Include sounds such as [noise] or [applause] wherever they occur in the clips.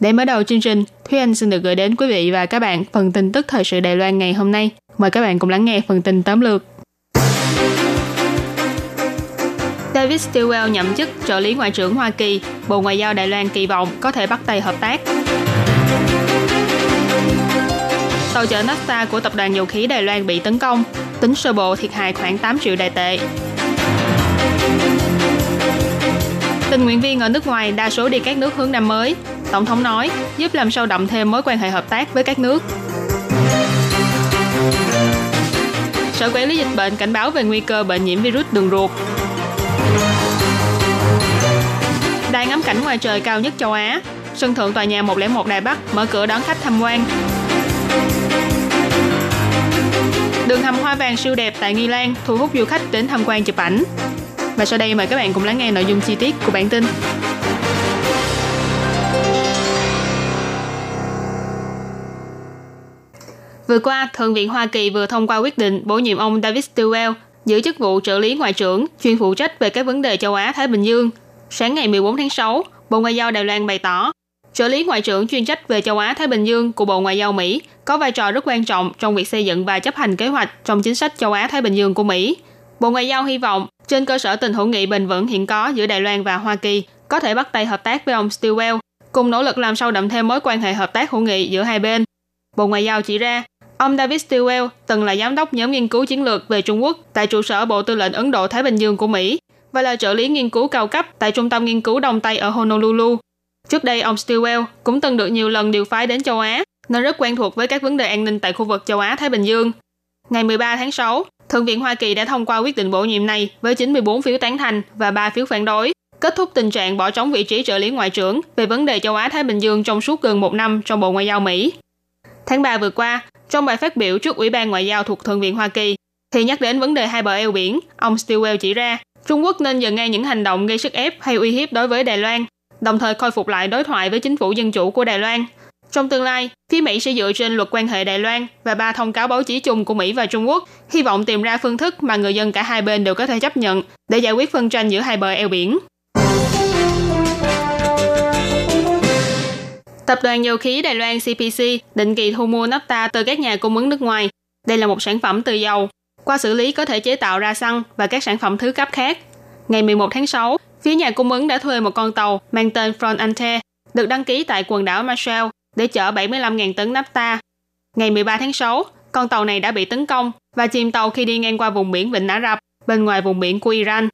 Để mở đầu chương trình, Thúy Anh xin được gửi đến quý vị và các bạn phần tin tức thời sự Đài Loan ngày hôm nay. Mời các bạn cùng lắng nghe phần tin tóm lược. David Stilwell nhậm chức trợ lý ngoại trưởng Hoa Kỳ, Bộ Ngoại giao Đài Loan kỳ vọng có thể bắt tay hợp tác. Tàu chở nafta của tập đoàn dầu khí Đài Loan bị tấn công, tính sơ bộ thiệt hại khoảng 8 triệu đài tệ. Tình nguyện viên ở nước ngoài đa số đi các nước hướng Nam mới, Tổng thống nói giúp làm sâu đậm thêm mối quan hệ hợp tác với các nước. Sở quản lý dịch bệnh cảnh báo về nguy cơ bệnh nhiễm virus đường ruột. Đài ngắm cảnh ngoài trời cao nhất châu Á, sân thượng tòa nhà 101 Đài Bắc mở cửa đón khách tham quan. Đường hầm hoa vàng siêu đẹp tại Nghi Lan thu hút du khách đến tham quan chụp ảnh. Và sau đây mời các bạn cùng lắng nghe nội dung chi tiết của bản tin. Vừa qua, Thượng viện Hoa Kỳ vừa thông qua quyết định bổ nhiệm ông David Stilwell giữ chức vụ trợ lý ngoại trưởng chuyên phụ trách về các vấn đề châu Á Thái Bình Dương. Sáng ngày 14 tháng 6, Bộ Ngoại giao Đài Loan bày tỏ, trợ lý ngoại trưởng chuyên trách về châu Á Thái Bình Dương của Bộ Ngoại giao Mỹ có vai trò rất quan trọng trong việc xây dựng và chấp hành kế hoạch trong chính sách châu Á Thái Bình Dương của Mỹ. Bộ Ngoại giao hy vọng trên cơ sở tình hữu nghị bền vững hiện có giữa Đài Loan và Hoa Kỳ có thể bắt tay hợp tác với ông Stilwell, cùng nỗ lực làm sâu đậm thêm mối quan hệ hợp tác hữu nghị giữa hai bên. Bộ Ngoại giao chỉ ra, Ông David Stilwell từng là giám đốc nhóm nghiên cứu chiến lược về Trung Quốc tại trụ sở Bộ Tư lệnh Ấn Độ Thái Bình Dương của Mỹ và là trợ lý nghiên cứu cao cấp tại Trung tâm Nghiên cứu Đông Tây ở Honolulu. Trước đây, ông Stilwell cũng từng được nhiều lần điều phái đến châu Á, nên rất quen thuộc với các vấn đề an ninh tại khu vực châu Á Thái Bình Dương. Ngày 13 tháng 6, Thượng viện Hoa Kỳ đã thông qua quyết định bổ nhiệm này với 94 phiếu tán thành và 3 phiếu phản đối, kết thúc tình trạng bỏ trống vị trí trợ lý ngoại trưởng về vấn đề châu Á Thái Bình Dương trong suốt gần một năm trong Bộ Ngoại giao Mỹ. Tháng 3 vừa qua, trong bài phát biểu trước Ủy ban Ngoại giao thuộc Thượng viện Hoa Kỳ, thì nhắc đến vấn đề hai bờ eo biển, ông Stilwell chỉ ra Trung Quốc nên dừng ngay những hành động gây sức ép hay uy hiếp đối với Đài Loan, đồng thời khôi phục lại đối thoại với chính phủ dân chủ của Đài Loan. Trong tương lai, phía Mỹ sẽ dựa trên luật quan hệ Đài Loan và ba thông cáo báo chí chung của Mỹ và Trung Quốc, hy vọng tìm ra phương thức mà người dân cả hai bên đều có thể chấp nhận để giải quyết phân tranh giữa hai bờ eo biển. Tập đoàn dầu khí Đài Loan CPC định kỳ thu mua naphtha từ các nhà cung ứng nước ngoài. Đây là một sản phẩm từ dầu. Qua xử lý có thể chế tạo ra xăng và các sản phẩm thứ cấp khác. Ngày 11 tháng 6, phía nhà cung ứng đã thuê một con tàu mang tên Frontante được đăng ký tại quần đảo Marshall để chở 75.000 tấn naphtha. Ngày 13 tháng 6, con tàu này đã bị tấn công và chìm tàu khi đi ngang qua vùng biển Vịnh Ả Rập bên ngoài vùng biển của Iran.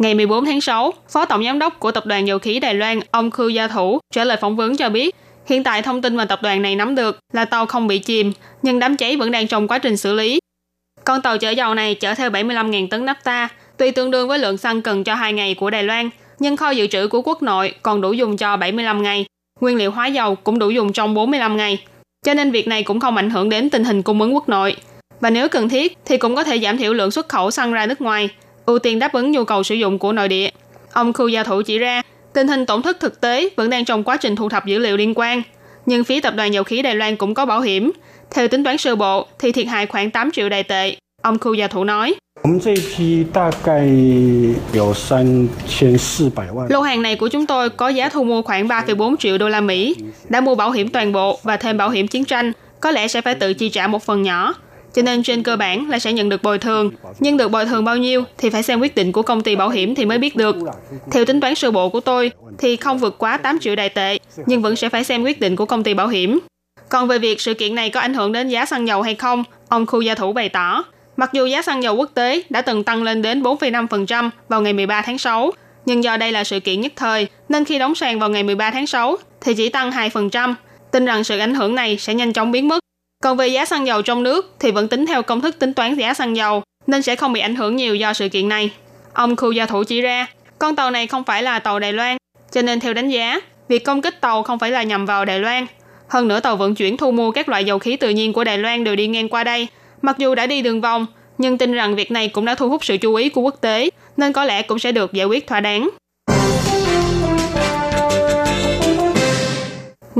Ngày 14 tháng 6, Phó Tổng Giám đốc của Tập đoàn Dầu khí Đài Loan, ông Khư Gia Thủ, trả lời phỏng vấn cho biết, hiện tại thông tin mà tập đoàn này nắm được là tàu không bị chìm, nhưng đám cháy vẫn đang trong quá trình xử lý. Con tàu chở dầu này chở theo 75.000 tấn naphtha, tuy tương đương với lượng xăng cần cho 2 ngày của Đài Loan, nhưng kho dự trữ của quốc nội còn đủ dùng cho 75 ngày. Nguyên liệu hóa dầu cũng đủ dùng trong 45 ngày. Cho nên việc này cũng không ảnh hưởng đến tình hình cung ứng quốc nội. Và nếu cần thiết thì cũng có thể giảm thiểu lượng xuất khẩu xăng ra nước ngoài, ưu tiên đáp ứng nhu cầu sử dụng của nội địa. Ông Khu Gia Thủ chỉ ra, tình hình tổn thất thực tế vẫn đang trong quá trình thu thập dữ liệu liên quan. Nhưng phía tập đoàn dầu khí Đài Loan cũng có bảo hiểm. Theo tính toán sơ bộ thì thiệt hại khoảng 8 triệu đài tệ. Ông Khu Gia Thủ nói. Lô hàng này của chúng tôi có giá thu mua khoảng 3,4 triệu đô la Mỹ. Đã mua bảo hiểm toàn bộ và thêm bảo hiểm chiến tranh, có lẽ sẽ phải tự chi trả một phần nhỏ cho nên trên cơ bản là sẽ nhận được bồi thường. Nhưng được bồi thường bao nhiêu thì phải xem quyết định của công ty bảo hiểm thì mới biết được. Theo tính toán sơ bộ của tôi thì không vượt quá 8 triệu đài tệ, nhưng vẫn sẽ phải xem quyết định của công ty bảo hiểm. Còn về việc sự kiện này có ảnh hưởng đến giá xăng dầu hay không, ông khu gia thủ bày tỏ, mặc dù giá xăng dầu quốc tế đã từng tăng lên đến 4,5% vào ngày 13 tháng 6, nhưng do đây là sự kiện nhất thời, nên khi đóng sàn vào ngày 13 tháng 6 thì chỉ tăng 2%, tin rằng sự ảnh hưởng này sẽ nhanh chóng biến mất. Còn về giá xăng dầu trong nước thì vẫn tính theo công thức tính toán giá xăng dầu, nên sẽ không bị ảnh hưởng nhiều do sự kiện này. Ông khu gia thủ chỉ ra, con tàu này không phải là tàu Đài Loan, cho nên theo đánh giá, việc công kích tàu không phải là nhằm vào Đài Loan. Hơn nữa tàu vận chuyển thu mua các loại dầu khí tự nhiên của Đài Loan đều đi ngang qua đây. Mặc dù đã đi đường vòng, nhưng tin rằng việc này cũng đã thu hút sự chú ý của quốc tế, nên có lẽ cũng sẽ được giải quyết thỏa đáng.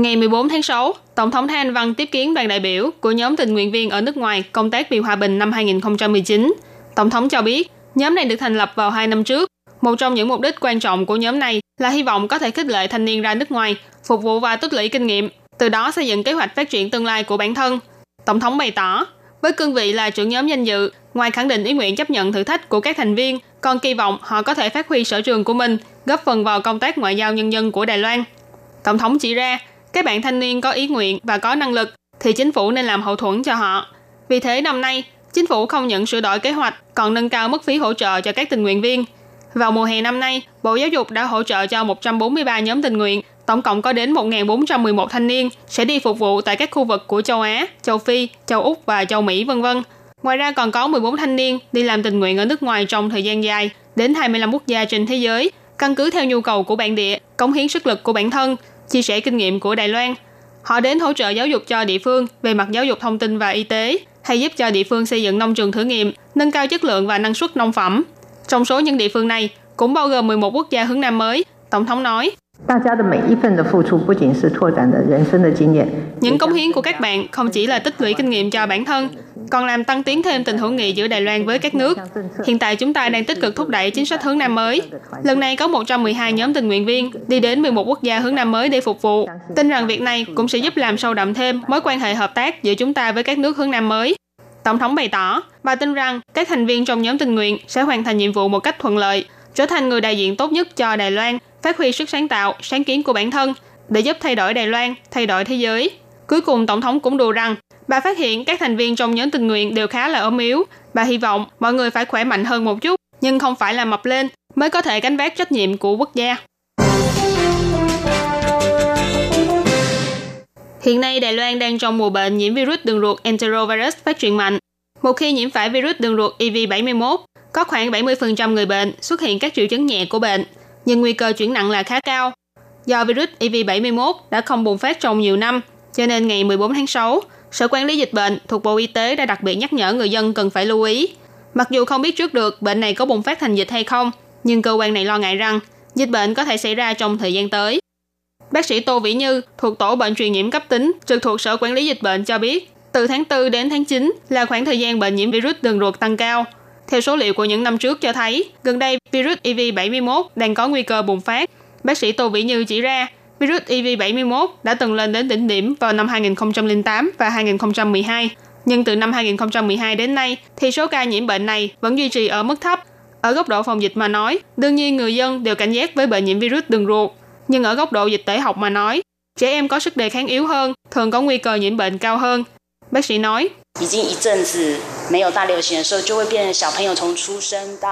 Ngày 14 tháng 6, Tổng thống Thái Anh Văn tiếp kiến đoàn đại biểu của nhóm tình nguyện viên ở nước ngoài công tác vì hòa bình năm 2019. Tổng thống cho biết, nhóm này được thành lập vào hai năm trước. Một trong những mục đích quan trọng của nhóm này là hy vọng có thể khích lệ thanh niên ra nước ngoài, phục vụ và tích lũy kinh nghiệm, từ đó xây dựng kế hoạch phát triển tương lai của bản thân. Tổng thống bày tỏ, với cương vị là trưởng nhóm danh dự, ngoài khẳng định ý nguyện chấp nhận thử thách của các thành viên, còn kỳ vọng họ có thể phát huy sở trường của mình, góp phần vào công tác ngoại giao nhân dân của Đài Loan. Tổng thống chỉ ra, các bạn thanh niên có ý nguyện và có năng lực thì chính phủ nên làm hậu thuẫn cho họ. Vì thế năm nay, chính phủ không nhận sửa đổi kế hoạch, còn nâng cao mức phí hỗ trợ cho các tình nguyện viên. Vào mùa hè năm nay, Bộ Giáo dục đã hỗ trợ cho 143 nhóm tình nguyện, tổng cộng có đến 1.411 thanh niên sẽ đi phục vụ tại các khu vực của châu Á, châu Phi, châu Úc và châu Mỹ vân vân. Ngoài ra còn có 14 thanh niên đi làm tình nguyện ở nước ngoài trong thời gian dài, đến 25 quốc gia trên thế giới, căn cứ theo nhu cầu của bản địa, cống hiến sức lực của bản thân, chia sẻ kinh nghiệm của Đài Loan. Họ đến hỗ trợ giáo dục cho địa phương về mặt giáo dục thông tin và y tế, hay giúp cho địa phương xây dựng nông trường thử nghiệm, nâng cao chất lượng và năng suất nông phẩm. Trong số những địa phương này, cũng bao gồm 11 quốc gia hướng Nam mới, Tổng thống nói. Những cống hiến của các bạn không chỉ là tích lũy kinh nghiệm cho bản thân, còn làm tăng tiến thêm tình hữu nghị giữa Đài Loan với các nước. Hiện tại chúng ta đang tích cực thúc đẩy chính sách hướng Nam mới. Lần này có 112 nhóm tình nguyện viên đi đến 11 quốc gia hướng Nam mới để phục vụ. Tin rằng việc này cũng sẽ giúp làm sâu đậm thêm mối quan hệ hợp tác giữa chúng ta với các nước hướng Nam mới. Tổng thống bày tỏ, bà tin rằng các thành viên trong nhóm tình nguyện sẽ hoàn thành nhiệm vụ một cách thuận lợi, trở thành người đại diện tốt nhất cho Đài Loan phát huy sức sáng tạo, sáng kiến của bản thân để giúp thay đổi Đài Loan, thay đổi thế giới. Cuối cùng, Tổng thống cũng đùa rằng, bà phát hiện các thành viên trong nhóm tình nguyện đều khá là ốm yếu. Bà hy vọng mọi người phải khỏe mạnh hơn một chút, nhưng không phải là mập lên mới có thể gánh vác trách nhiệm của quốc gia. Hiện nay Đài Loan đang trong mùa bệnh nhiễm virus đường ruột enterovirus phát triển mạnh. Một khi nhiễm phải virus đường ruột EV71, có khoảng 70% người bệnh xuất hiện các triệu chứng nhẹ của bệnh, nhưng nguy cơ chuyển nặng là khá cao. Do virus EV71 đã không bùng phát trong nhiều năm, cho nên ngày 14 tháng 6, Sở Quản lý Dịch bệnh thuộc Bộ Y tế đã đặc biệt nhắc nhở người dân cần phải lưu ý. Mặc dù không biết trước được bệnh này có bùng phát thành dịch hay không, nhưng cơ quan này lo ngại rằng dịch bệnh có thể xảy ra trong thời gian tới. Bác sĩ Tô Vĩ Như thuộc Tổ bệnh truyền nhiễm cấp tính trực thuộc Sở Quản lý Dịch bệnh cho biết, từ tháng 4 đến tháng 9 là khoảng thời gian bệnh nhiễm virus đường ruột tăng cao – theo số liệu của những năm trước cho thấy, gần đây virus EV71 đang có nguy cơ bùng phát. Bác sĩ Tô Vĩ Như chỉ ra, virus EV71 đã từng lên đến đỉnh điểm vào năm 2008 và 2012. Nhưng từ năm 2012 đến nay, thì số ca nhiễm bệnh này vẫn duy trì ở mức thấp. Ở góc độ phòng dịch mà nói, đương nhiên người dân đều cảnh giác với bệnh nhiễm virus đường ruột. Nhưng ở góc độ dịch tễ học mà nói, trẻ em có sức đề kháng yếu hơn, thường có nguy cơ nhiễm bệnh cao hơn. Bác sĩ nói,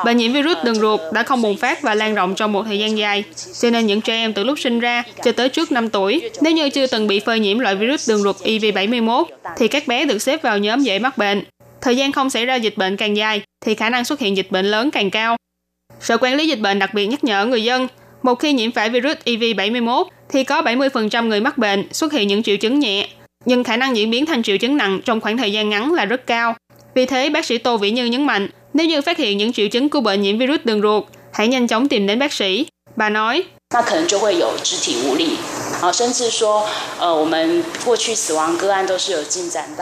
Bệnh nhiễm virus đường ruột đã không bùng phát và lan rộng trong một thời gian dài, cho nên những trẻ em từ lúc sinh ra cho tới trước 5 tuổi, nếu như chưa từng bị phơi nhiễm loại virus đường ruột EV71, thì các bé được xếp vào nhóm dễ mắc bệnh. Thời gian không xảy ra dịch bệnh càng dài, thì khả năng xuất hiện dịch bệnh lớn càng cao. Sở quản lý dịch bệnh đặc biệt nhắc nhở người dân, một khi nhiễm phải virus EV71, thì có 70% người mắc bệnh xuất hiện những triệu chứng nhẹ, nhưng khả năng diễn biến thành triệu chứng nặng trong khoảng thời gian ngắn là rất cao. Vì thế, bác sĩ Tô Vĩ Như nhấn mạnh, nếu như phát hiện những triệu chứng của bệnh nhiễm virus đường ruột, hãy nhanh chóng tìm đến bác sĩ. Bà nói,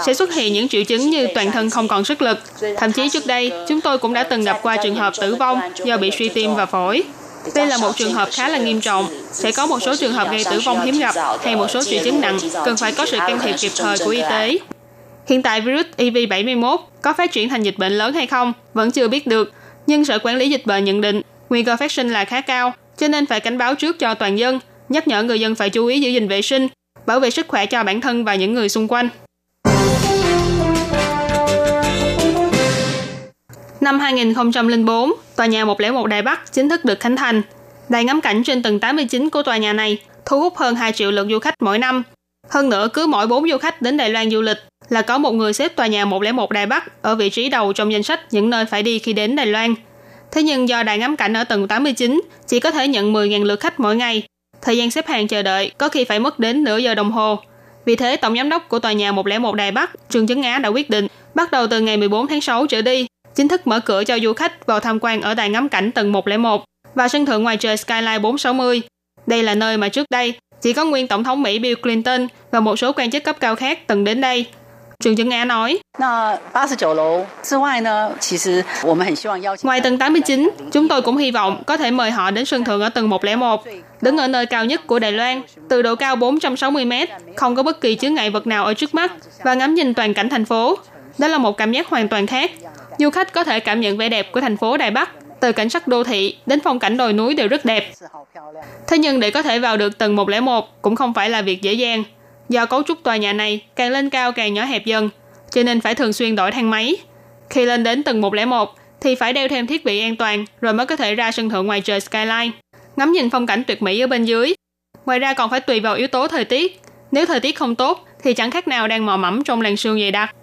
sẽ xuất hiện những triệu chứng như toàn thân không còn sức lực. Thậm chí trước đây, chúng tôi cũng đã từng gặp qua trường hợp tử vong do bị suy tim và phổi. Đây là một trường hợp khá là nghiêm trọng. Sẽ có một số trường hợp gây tử vong hiếm gặp hay một số triệu chứng nặng cần phải có sự can thiệp kịp thời của y tế. Hiện tại virus EV71 có phát triển thành dịch bệnh lớn hay không vẫn chưa biết được, nhưng Sở Quản lý Dịch bệnh nhận định nguy cơ phát sinh là khá cao, cho nên phải cảnh báo trước cho toàn dân, nhắc nhở người dân phải chú ý giữ gìn vệ sinh, bảo vệ sức khỏe cho bản thân và những người xung quanh. Năm 2004, tòa nhà 101 Đài Bắc chính thức được khánh thành. Đài ngắm cảnh trên tầng 89 của tòa nhà này thu hút hơn 2 triệu lượt du khách mỗi năm. Hơn nữa, cứ mỗi 4 du khách đến Đài Loan du lịch là có một người xếp tòa nhà 101 Đài Bắc ở vị trí đầu trong danh sách những nơi phải đi khi đến Đài Loan. Thế nhưng do đài ngắm cảnh ở tầng 89 chỉ có thể nhận 10.000 lượt khách mỗi ngày, thời gian xếp hàng chờ đợi có khi phải mất đến nửa giờ đồng hồ. Vì thế, Tổng Giám đốc của tòa nhà 101 Đài Bắc, Trương Chấn Á đã quyết định bắt đầu từ ngày 14 tháng 6 trở đi, chính thức mở cửa cho du khách vào tham quan ở đài ngắm cảnh tầng 101 và sân thượng ngoài trời Skyline 460. Đây là nơi mà trước đây chỉ có nguyên Tổng thống Mỹ Bill Clinton và một số quan chức cấp cao khác từng đến đây. Trường Trấn Á nói, Ngoài tầng 89, chúng tôi cũng hy vọng có thể mời họ đến sân thượng ở tầng 101, đứng ở nơi cao nhất của Đài Loan, từ độ cao 460 mét, không có bất kỳ chướng ngại vật nào ở trước mắt và ngắm nhìn toàn cảnh thành phố. Đó là một cảm giác hoàn toàn khác. Du khách có thể cảm nhận vẻ đẹp của thành phố Đài Bắc, từ cảnh sắc đô thị đến phong cảnh đồi núi đều rất đẹp. Thế nhưng để có thể vào được tầng 101 cũng không phải là việc dễ dàng. Do cấu trúc tòa nhà này càng lên cao càng nhỏ hẹp dần, cho nên phải thường xuyên đổi thang máy. Khi lên đến tầng 101 thì phải đeo thêm thiết bị an toàn rồi mới có thể ra sân thượng ngoài trời skyline, ngắm nhìn phong cảnh tuyệt mỹ ở bên dưới. Ngoài ra còn phải tùy vào yếu tố thời tiết. Nếu thời tiết không tốt thì chẳng khác nào đang mò mẫm trong làn sương dày đặc.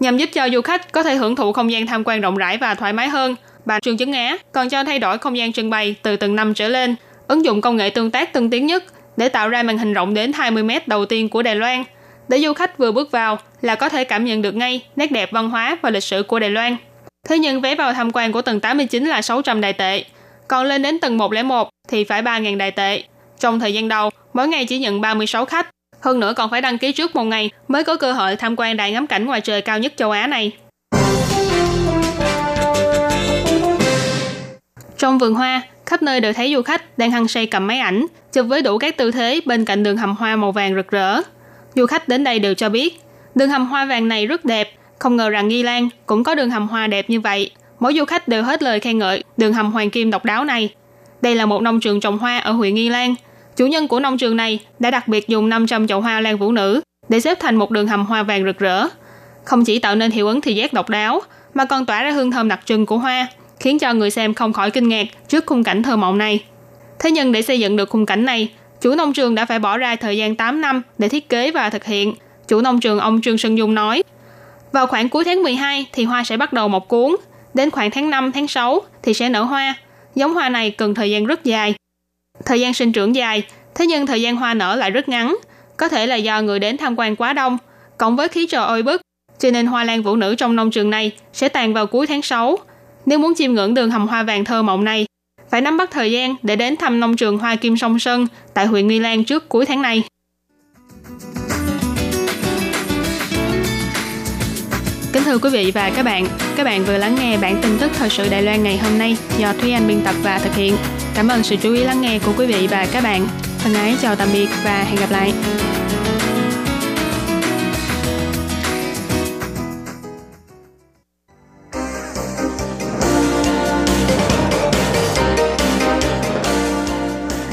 Nhằm giúp cho du khách có thể hưởng thụ không gian tham quan rộng rãi và thoải mái hơn, bà Trương Chấn Á còn cho thay đổi không gian trưng bày từ tầng năm trở lên, ứng dụng công nghệ tương tác tân tiến nhất để tạo ra màn hình rộng đến 20 mét đầu tiên của Đài Loan, để du khách vừa bước vào là có thể cảm nhận được ngay nét đẹp văn hóa và lịch sử của Đài Loan. Thế nhưng vé vào tham quan của tầng 89 là 600 đài tệ, còn lên đến tầng 101 thì phải 3.000 đài tệ. Trong thời gian đầu, mỗi ngày chỉ nhận 36 khách, hơn nữa còn phải đăng ký trước một ngày mới có cơ hội tham quan đài ngắm cảnh ngoài trời cao nhất châu Á này. Trong vườn hoa, khắp nơi đều thấy du khách đang hăng say cầm máy ảnh, chụp với đủ các tư thế bên cạnh đường hầm hoa màu vàng rực rỡ. Du khách đến đây đều cho biết, đường hầm hoa vàng này rất đẹp, không ngờ rằng Nghi Lan cũng có đường hầm hoa đẹp như vậy. Mỗi du khách đều hết lời khen ngợi đường hầm hoàng kim độc đáo này. Đây là một nông trường trồng hoa ở huyện Nghi Lan. Chủ nhân của nông trường này đã đặc biệt dùng 500 chậu hoa lan vũ nữ để xếp thành một đường hầm hoa vàng rực rỡ. Không chỉ tạo nên hiệu ứng thị giác độc đáo, mà còn tỏa ra hương thơm đặc trưng của hoa, khiến cho người xem không khỏi kinh ngạc trước khung cảnh thơ mộng này. Thế nhưng để xây dựng được khung cảnh này, chủ nông trường đã phải bỏ ra thời gian 8 năm để thiết kế và thực hiện. Chủ nông trường ông Trương Sơn Dung nói, vào khoảng cuối tháng 12 thì hoa sẽ bắt đầu mọc cuốn, đến khoảng tháng 5, tháng 6 thì sẽ nở hoa. Giống hoa này cần thời gian rất dài. Thời gian sinh trưởng dài, thế nhưng thời gian hoa nở lại rất ngắn. Có thể là do người đến tham quan quá đông, cộng với khí trời oi bức, cho nên hoa lan vũ nữ trong nông trường này sẽ tàn vào cuối tháng 6. Nếu muốn chiêm ngưỡng đường hầm hoa vàng thơ mộng này, phải nắm bắt thời gian để đến thăm nông trường hoa kim sông Sơn tại huyện Nghi Lan trước cuối tháng này. Kính thưa quý vị và các bạn, các bạn vừa lắng nghe bản tin tức thời sự Đài Loan ngày hôm nay do Thúy Anh biên tập và thực hiện. Cảm ơn sự chú ý lắng nghe của quý vị và các bạn. Thân ái chào tạm biệt và hẹn gặp lại.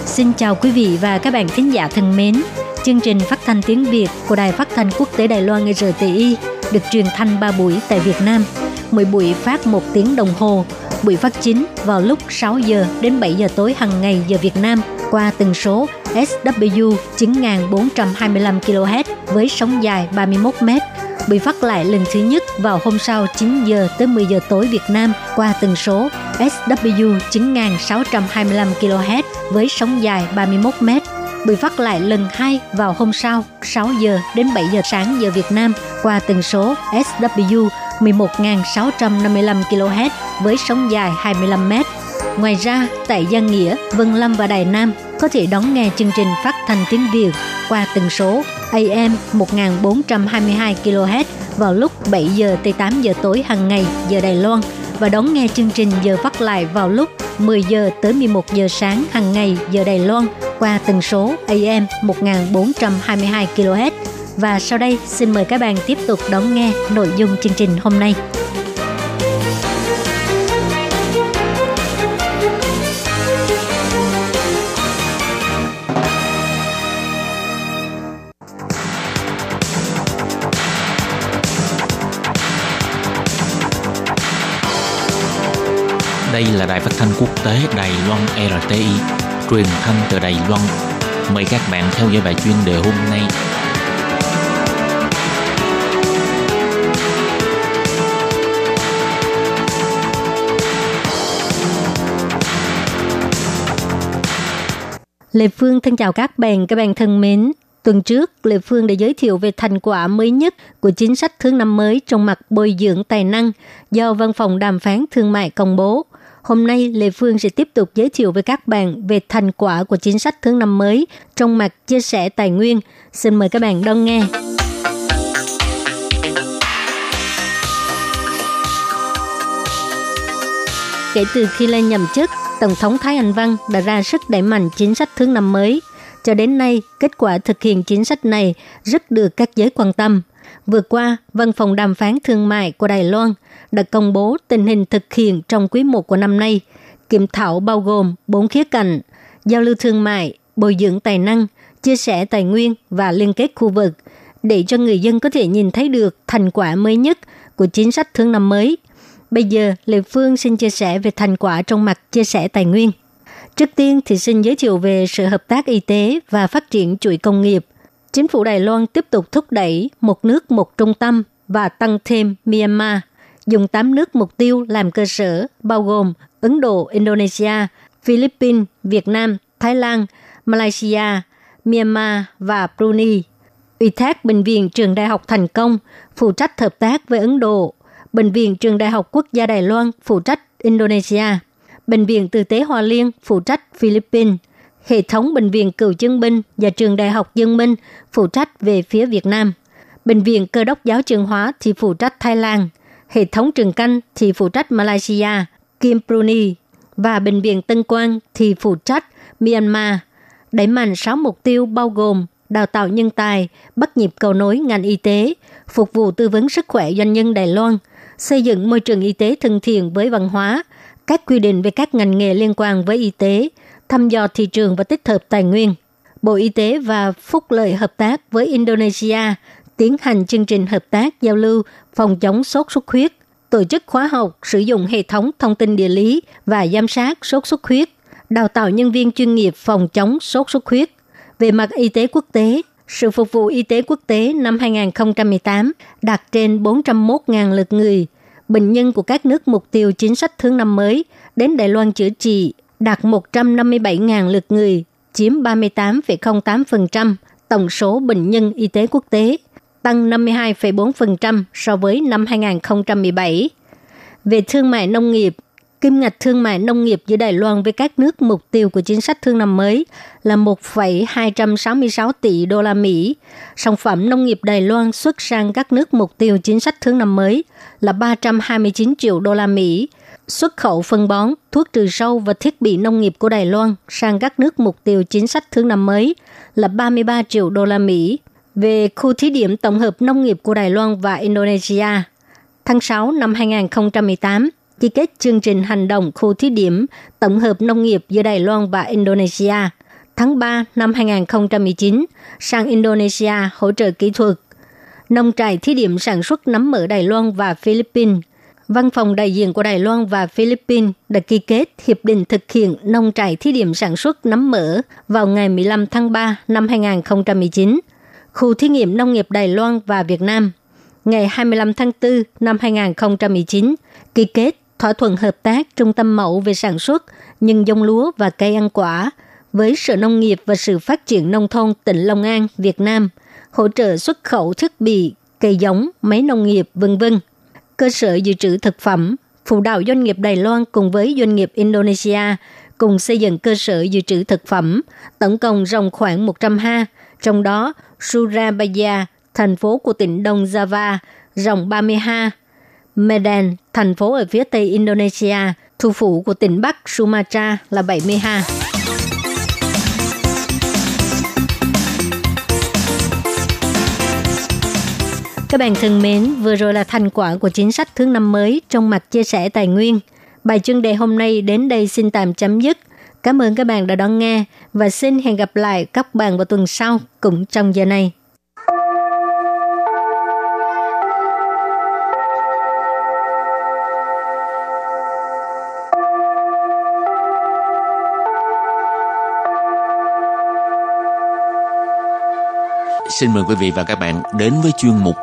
Xin chào quý vị và các bạn khán giả thân mến. Chương trình phát thanh tiếng Việt của Đài Phát thanh Quốc tế Đài Loan RTI được truyền thanh 3 buổi tại Việt Nam. Mỗi buổi phát 1 tiếng đồng hồ. Buổi phát chính vào lúc 6 giờ đến 7 giờ tối hàng ngày giờ Việt Nam qua tần số SW 9425 kHz với sóng dài 31 m. Bị phát lại lần thứ nhất vào hôm sau 9 giờ tới 10 giờ tối Việt Nam qua tần số SW 9625 kHz với sóng dài 31 m. Bị phát lại lần hai vào hôm sau 6 giờ đến 7 giờ sáng giờ Việt Nam qua tần số SW 11.655 kHz với sóng dài 25 m. Ngoài ra, tại Giang Nghĩa, Vân Lâm và Đài Nam có thể đón nghe chương trình phát thanh tiếng Việt qua tần số AM 1422 kHz vào lúc 7 giờ tới 8 giờ tối hàng ngày giờ Đài Loan và đón nghe chương trình giờ phát lại vào lúc 10 giờ tới 11 giờ sáng hàng ngày giờ Đài Loan qua tần số AM 1422 kHz. Và sau đây xin mời các bạn tiếp tục đón nghe nội dung chương trình hôm nay. Đây là đài phát thanh quốc tế Đài Loan RTI, truyền thanh từ Đài Loan. Mời các bạn theo dõi bài chuyên đề hôm nay. Lê Phương thân chào các bạn, các bạn thân mến. Tuần trước, Lê Phương đã giới thiệu về thành quả mới nhất của chính sách thứ năm mới trong mặt bồi dưỡng tài năng do Văn phòng Đàm phán Thương mại công bố. Hôm nay, Lê Phương sẽ tiếp tục giới thiệu với các bạn về thành quả của chính sách thứ năm mới trong mặt chia sẻ tài nguyên. Xin mời các bạn đón nghe. Kể từ khi lên nhậm chức, Tổng thống Thái Anh Văn đã ra sức đẩy mạnh chính sách thứ năm mới. Cho đến nay, kết quả thực hiện chính sách này rất được các giới quan tâm. Vừa qua, Văn phòng đàm phán thương mại của Đài Loan đã công bố tình hình thực hiện trong quý 1 của năm nay. Kiểm thảo bao gồm 4 khía cạnh, giao lưu thương mại, bồi dưỡng tài năng, chia sẻ tài nguyên và liên kết khu vực, để cho người dân có thể nhìn thấy được thành quả mới nhất của chính sách thương năm mới. Bây giờ, Lê Phương xin chia sẻ về thành quả trong mặt chia sẻ tài nguyên. Trước tiên thì xin giới thiệu về sự hợp tác y tế và phát triển chuỗi công nghiệp. Chính phủ Đài Loan tiếp tục thúc đẩy một nước một trung tâm và tăng thêm Myanmar, dùng 8 nước mục tiêu làm cơ sở, bao gồm Ấn Độ, Indonesia, Philippines, Việt Nam, Thái Lan, Malaysia, Myanmar và Brunei. Ủy thác Bệnh viện Trường Đại học Thành Công phụ trách hợp tác với Ấn Độ, Bệnh viện Trường Đại học Quốc gia Đài Loan phụ trách Indonesia, Bệnh viện Từ tế Hoa Liên phụ trách Philippines, hệ thống Bệnh viện Cựu Dân binh và Trường Đại học Dân Minh phụ trách về phía Việt Nam. Bệnh viện Cơ đốc giáo trường hóa thì phụ trách Thái Lan, hệ thống trường canh thì phụ trách Malaysia, Kim Brunei và Bệnh viện Tân Quang thì phụ trách Myanmar. Đẩy mạnh 6 mục tiêu bao gồm đào tạo nhân tài, bắt nhịp cầu nối ngành y tế, phục vụ tư vấn sức khỏe doanh nhân Đài Loan, xây dựng môi trường y tế thân thiện với văn hóa, các quy định về các ngành nghề liên quan với y tế, thăm dò thị trường và tích hợp tài nguyên. Bộ Y tế và Phúc lợi hợp tác với Indonesia tiến hành chương trình hợp tác giao lưu phòng chống sốt xuất huyết, tổ chức khóa học sử dụng hệ thống thông tin địa lý và giám sát sốt xuất huyết, đào tạo nhân viên chuyên nghiệp phòng chống sốt xuất huyết. Về mặt y tế quốc tế, sự phục vụ y tế quốc tế năm 2018 đạt trên 401.000 lượt người. Bệnh nhân của các nước mục tiêu chính sách thứ năm mới đến Đài Loan chữa trị đạt 157.000 lượt người, chiếm 38,08% tổng số bệnh nhân y tế quốc tế, tăng 52,4% so với năm 2017. Về thương mại nông nghiệp, kim ngạch thương mại nông nghiệp giữa Đài Loan với các nước mục tiêu của chính sách thương năm mới là 1,266 tỷ đô la Mỹ. Sản phẩm nông nghiệp Đài Loan xuất sang các nước mục tiêu chính sách thương năm mới là 329 triệu đô la Mỹ. Xuất khẩu phân bón, thuốc trừ sâu và thiết bị nông nghiệp của Đài Loan sang các nước mục tiêu chính sách thương năm mới là 33 triệu đô la Mỹ. Về khu thí điểm tổng hợp nông nghiệp của Đài Loan và Indonesia, tháng 6 năm 2018, ký kết chương trình hành động khu thí điểm tổng hợp nông nghiệp giữa Đài Loan và Indonesia. Tháng 3 năm 2019, sang Indonesia hỗ trợ kỹ thuật. Nông trại thí điểm sản xuất nấm ở Đài Loan và Philippines. Văn phòng đại diện của Đài Loan và Philippines đã ký kết hiệp định thực hiện nông trại thí điểm sản xuất nấm mỡ vào ngày 15 tháng 3 năm 2019. Khu thí nghiệm nông nghiệp Đài Loan và Việt Nam ngày 25 tháng 4 năm 2019 ký kết thỏa thuận hợp tác trung tâm mẫu về sản xuất nhân giống lúa và cây ăn quả với Sở Nông nghiệp và Sự Phát triển Nông thôn tỉnh Long An, Việt Nam, hỗ trợ xuất khẩu thiết bị, cây giống, máy nông nghiệp, vân vân. Cơ sở dự trữ thực phẩm, phụ đạo doanh nghiệp Đài Loan cùng với doanh nghiệp Indonesia cùng xây dựng cơ sở dự trữ thực phẩm, tổng cộng rộng khoảng 100 ha, trong đó Surabaya, thành phố của tỉnh Đông Java, rộng 30 ha, Medan, thành phố ở phía tây Indonesia, thủ phủ của tỉnh Bắc Sumatra là 70 ha. Các bạn thân mến, vừa rồi là thành quả của chính sách thứ năm mới trong mặt chia sẻ tài nguyên. Bài chuyên đề hôm nay đến đây xin tạm chấm dứt. Cảm ơn các bạn đã đón nghe và xin hẹn gặp lại các bạn vào tuần sau cũng trong giờ này. Xin mời quý vị và các bạn đến với chuyên mục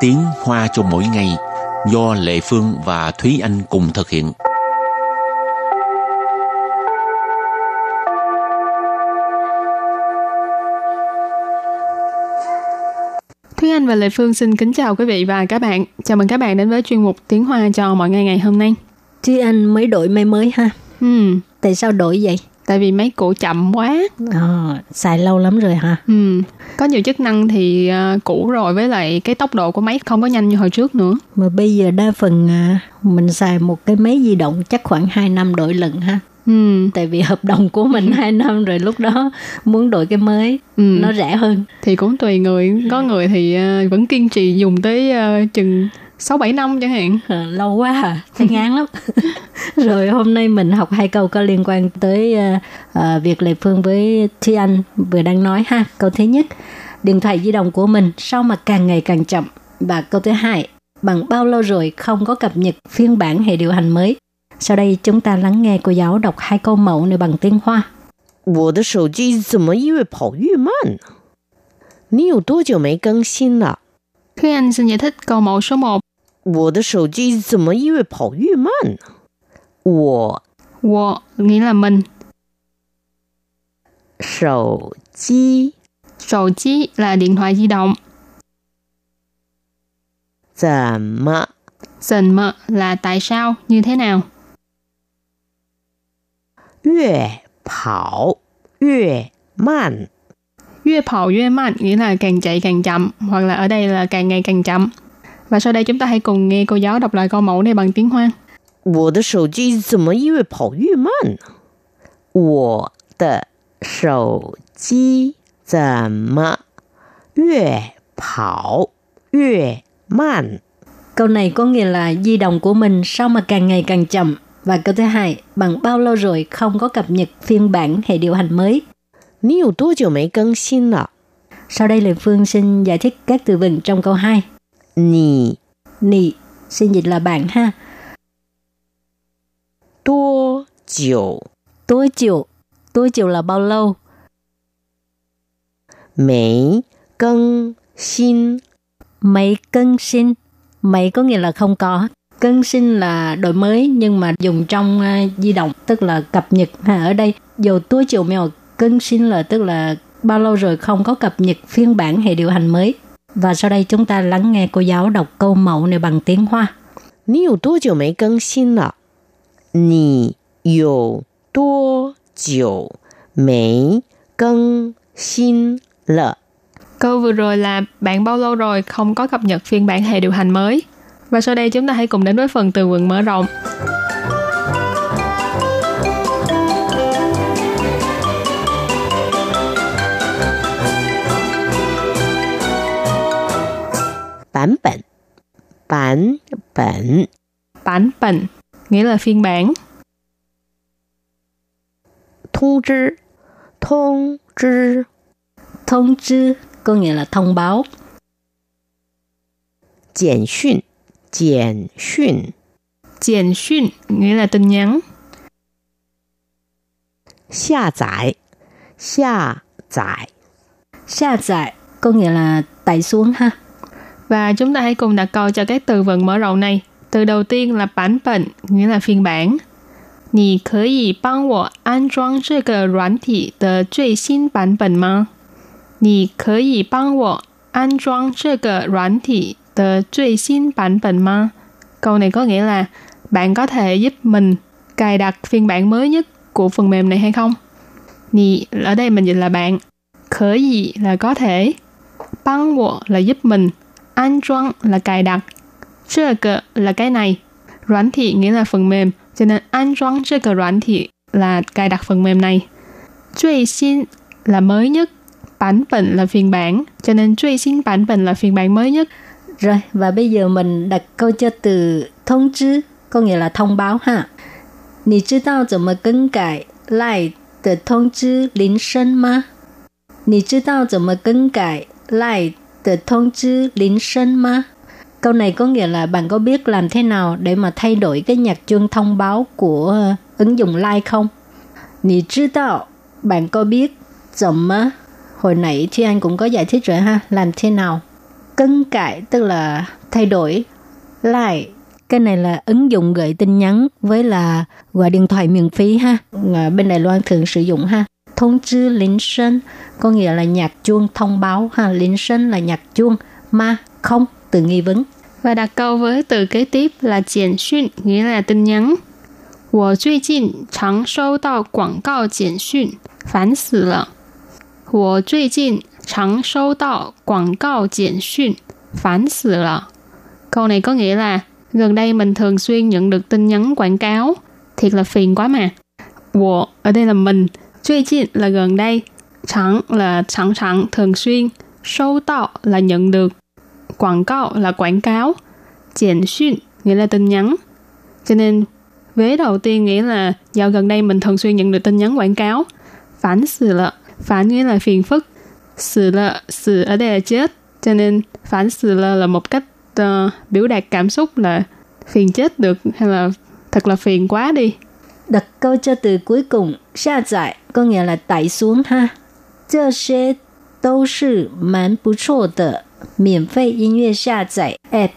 Tiếng Hoa cho mỗi ngày do Lệ Phương và Thúy Anh cùng thực hiện. Thúy Anh và Lệ Phương xin kính chào quý vị và các bạn. Chào mừng các bạn đến với chuyên mục Tiếng Hoa cho mọi ngày ngày hôm nay. Thúy Anh mới đổi máy mới ha. Ừ, Tại sao đổi vậy? Tại vì máy cũ chậm quá. Ờ, xài lâu lắm rồi hả? Ừ, có nhiều chức năng thì à, cũ rồi với lại cái tốc độ của máy không có nhanh như hồi trước nữa. Mà bây giờ đa phần à, mình xài một cái máy di động chắc khoảng 2 năm đổi lần ha. Ừ, Tại vì hợp đồng của mình [laughs] 2 năm rồi lúc đó muốn đổi cái mới ừ. nó rẻ hơn. thì cũng tùy người, có người thì à, vẫn kiên trì dùng tới à, chừng 6 7 năm chẳng hạn. Ờ, lâu quá à, thấy ngán lắm. [laughs] rồi hôm nay mình học hai câu có liên quan tới à, à, việc Lệ Phương với Thi Anh vừa đang nói ha. Câu thứ nhất, điện thoại di động của mình sao mà càng ngày càng chậm. Và câu thứ hai, bằng bao lâu rồi không có cập nhật phiên bản hệ điều hành mới. Sau đây chúng ta lắng nghe cô giáo đọc hai câu mẫu này bằng tiếng Hoa. 我的手机怎么越跑越慢呢？你有多久没更新了？ Thúy Anh xin giải thích câu mẫu số 1. 我的手机怎么越跑越慢呢？我 Wo nghĩa là mình, 手机 sổ chí là điện thoại di động, 怎么 dần mờ là tại sao, như thế nào. 越跑越慢？ Yue跑yue man nghĩa là càng chạy càng chậm, hoặc là ở đây là càng ngày càng chậm. Và sau đây chúng ta hãy cùng nghe cô giáo đọc lại câu mẫu này bằng tiếng Hoa. 我的手机怎么越跑越慢呢？我的手机怎么越跑越慢？ Câu này có nghĩa là di động của mình sao mà càng ngày càng chậm. Và câu thứ hai, bằng bao lâu rồi không có cập nhật phiên bản hệ điều hành mới. 你有多久没更新了？ Sau đây Lê Phương xin giải thích các từ vựng trong câu 2. nì. Nì, xin dịch là bạn ha. Tua chiều. Tua chiều. Tua chiều là bao lâu? Mấy cân xin. Mấy cân xin. Mấy có nghĩa là không có. Cân sinh là đổi mới nhưng mà dùng trong uh, di động tức là cập nhật ha ở đây dù tua chiều mèo cân sinh là tức là bao lâu rồi không có cập nhật phiên bản hệ điều hành mới Và sau đây chúng ta lắng nghe cô giáo đọc câu mẫu này bằng tiếng Hoa. 你有多久没更新了？你有多久没更新了？ Câu vừa rồi là bạn bao lâu rồi không có cập nhật phiên bản hệ điều hành mới. Và sau đây chúng ta hãy cùng đến với phần từ vựng mở rộng. 版本，版本， Bản bệnh nghĩa là phiên bản. 通知，通知， Thông知có nghĩa là thông báo. 简讯，简讯， Triển xuyên nghĩa là tin nhắn. 下载，下载， Xa giải có nghĩa là tải xuống ha. Và chúng ta hãy cùng đặt câu cho các từ vựng mở rộng này. Từ đầu tiên là bản bệnh, nghĩa là phiên bản. 你可以帮我安装这个软体的最新版本吗？你可以帮我安装这个软体的最新版本吗？Câu này có nghĩa là bạn có thể giúp mình cài đặt phiên bản mới nhất của phần mềm này hay không? Nì ở đây mình dịch là bạn. Khởi gì là có thể. Băng wo là giúp mình. An trang là cài đặt.这个 là cái này.软thị nghĩa là phần mềm. Cho nên an trang 这个软thị là cài đặt phần mềm này. 最新 là mới nhất. Bản bệnh là phiên bản. Cho nên 最新版本 là phiên bản mới nhất. Rồi, và bây giờ mình đặt câu cho từ thông知, có nghĩa là thông báo ha. 你知道怎么更改 Line 的通知铃声吗？你知道怎么更改 Line từ thông chứ lính sân ma. Câu này có nghĩa là bạn có biết làm thế nào để mà thay đổi cái nhạc chuông thông báo của ờ, ứng dụng Line không? Nì chứ đạo, bạn có biết dòng á? Hồi nãy Thi Anh cũng có giải thích rồi ha, làm thế nào? Cân cải tức là thay đổi. Lại, cái này là ứng dụng gửi tin nhắn với là gọi điện thoại miễn phí ha. Ờ, bên Đài Loan thường sử dụng ha thông知铃声có nghĩa là nhạc chuông thông báo ha铃声là nhạc chuông ma không từ nghi vấn và đặt câu với từ kế tiếp là 简讯 nghĩa là tin nhắn 我最近常收到广告简讯，烦死了。我最近常收到广告简讯，烦死了。Câu này có nghĩa là gần đây mình thường xuyên nhận được tin nhắn quảng cáo, thiệt là phiền quá mà. 我 ở đây là mình, 最近 là gần đây, chẳng là sẵn sàng thường xuyên, sâu tạo là nhận được, quảng cáo là quảng cáo, triển xuyên nghĩa là tin nhắn. Cho nên vế đầu tiên nghĩa là do gần đây mình thường xuyên nhận được tin nhắn quảng cáo. Phản xử lợ, phản nghĩa là phiền phức, xử lợ, xử ở đây là chết. Cho nên phản xử lợ là một cách uh, biểu đạt cảm xúc là phiền chết được hay là thật là phiền quá đi đặt câu cho từ cuối cùng下载 có nghĩa là tải xuống ha 这些都是蛮不错的免费音乐下载 app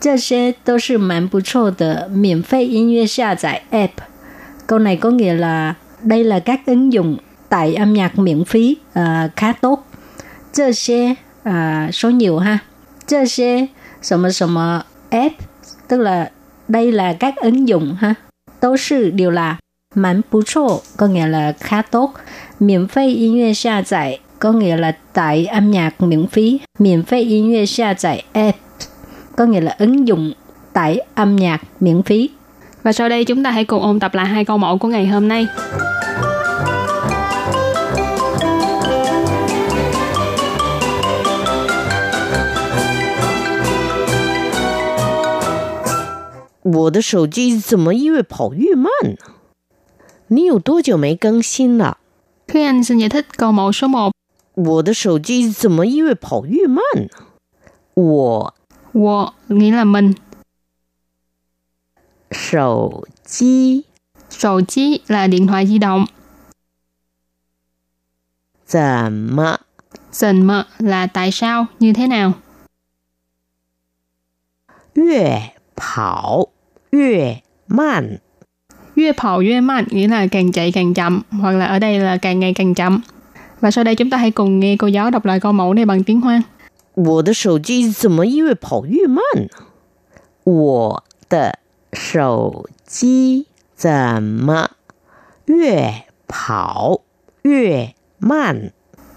这些都是蛮不错的免费音乐下载 app câu này có nghĩa là đây là các ứng dụng tải âm nhạc miễn phí uh, khá tốt.这些 uh, số nhiều ha. 这些什么什么 app tức là đây là các ứng dụng ha. 都是 đều là 蛮不错 có nghĩa là khá tốt. Miễn phí 音乐下载 có nghĩa là tải âm nhạc miễn phí. Miễn phí 音乐下载 app có nghĩa là ứng dụng tải âm nhạc miễn phí. Và sau đây chúng ta hãy cùng ôn tập lại hai câu mẫu của ngày hôm nay. 我的手机怎么越跑越慢呢？你有多久没更新了？Khi anh xin giải thích câu mẫu số 1. 我的手机怎么越跑越慢呢？我我 nghĩa là mình. 手机手机 là điện thoại di động. 怎么怎么 là tại sao, như thế nào. 越跑 越慢. 越跑越慢 nghĩa là càng chạy càng chậm, hoặc là ở đây là càng ngày càng chậm. Và sau đây chúng ta hãy cùng nghe cô giáo đọc lại câu mẫu này bằng tiếng Hoa. 我的手机怎么越跑越慢呢？我的手机怎么越跑越慢？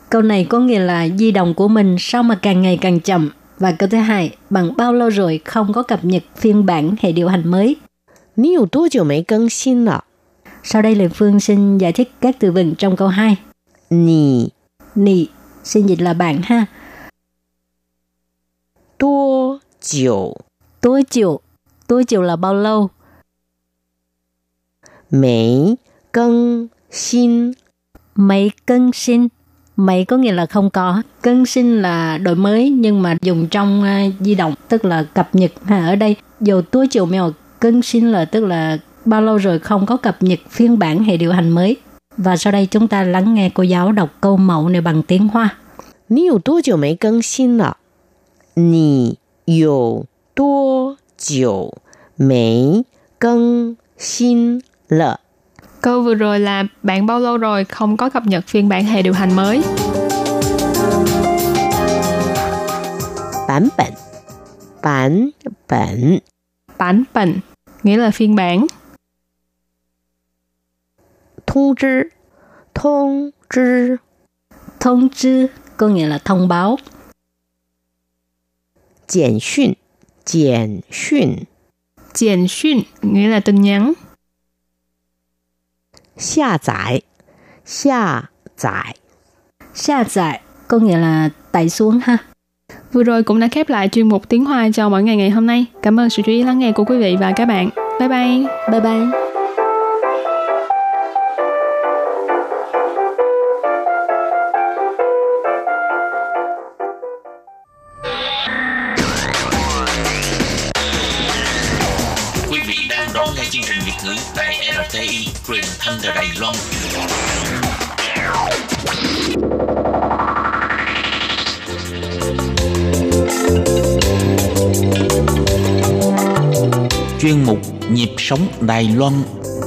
Câu này có nghĩa là di động của mình sao mà càng ngày càng chậm. Và câu thứ hai, bằng bao lâu rồi không có cập nhật phiên bản hệ điều hành mới? 你有多久没更新了? Sau đây Lê Phương xin giải thích các từ vựng trong câu 2. Nì Nì xin dịch là bạn ha. Tố chiều Tố chiều Tố chiều là bao lâu? Mấy cân xin Mấy cân xin Mấy có nghĩa là không có.更sinh là đổi mới nhưng mà dùng trong uh, di động tức là cập nhật ha ở đây. Dù túi chiều mèo更sinh là tức là bao lâu rồi không có cập nhật phiên bản hệ điều hành mới. Và sau đây chúng ta lắng nghe cô giáo đọc câu mẫu này bằng tiếng Hoa. 你有多久没更新了？你有多久没更新了？ Câu vừa rồi là bạn bao lâu rồi không có cập nhật phiên bản hệ điều hành mới. Bản bản Bản bản Bản bản nghĩa là phiên bản. Thông知Thông知Thông知có nghĩa là thông báo. 简讯简讯 简讯nghĩa là tin nhắn. 下载下载 Xa giải có nghĩa là tải xuống ha. Vừa rồi cũng đã khép lại chuyên mục tiếng Hoa cho mỗi ngày ngày hôm nay. Cảm ơn sự chú ý lắng nghe của quý vị và các bạn. Bye bye. Bye bye. Quý vị đang đón nghe chương trình thứ tại RTI truyền thanh từ Đài Loan. Chuyên mục Nhịp sống Đài Loan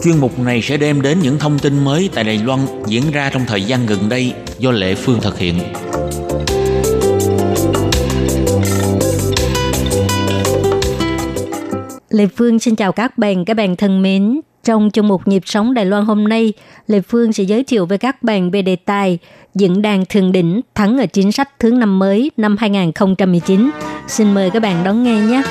Chuyên mục này sẽ đem đến những thông tin mới tại Đài Loan diễn ra trong thời gian gần đây do Lệ Phương thực hiện. Lê Phương xin chào các bạn, các bạn thân mến. Trong chương mục nhịp sống Đài Loan hôm nay, Lê Phương sẽ giới thiệu với các bạn về đề tài Diễn đàn Thượng đỉnh thắng ở chính sách thứ năm mới năm 2019. Xin mời các bạn đón nghe nhé.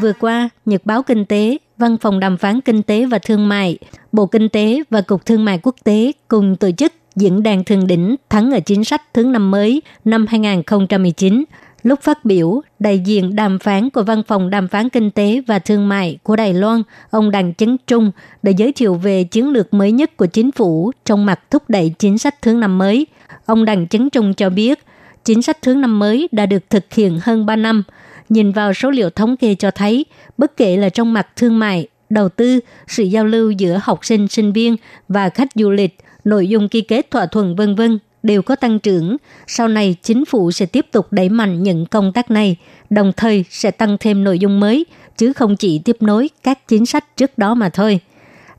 Vừa qua, Nhật báo Kinh tế, Văn phòng đàm phán Kinh tế và Thương mại, Bộ Kinh tế và Cục Thương mại Quốc tế cùng tổ chức diễn đàn thượng đỉnh thắng ở chính sách thứ năm mới năm 2019. Lúc phát biểu, đại diện đàm phán của Văn phòng Đàm phán Kinh tế và Thương mại của Đài Loan, ông Đặng Chấn Trung, đã giới thiệu về chiến lược mới nhất của chính phủ trong mặt thúc đẩy chính sách thứ năm mới. Ông Đặng Chấn Trung cho biết, chính sách thứ năm mới đã được thực hiện hơn 3 năm. Nhìn vào số liệu thống kê cho thấy, bất kể là trong mặt thương mại, đầu tư, sự giao lưu giữa học sinh, sinh viên và khách du lịch, nội dung ký kết thỏa thuận vân vân đều có tăng trưởng. Sau này, chính phủ sẽ tiếp tục đẩy mạnh những công tác này, đồng thời sẽ tăng thêm nội dung mới, chứ không chỉ tiếp nối các chính sách trước đó mà thôi.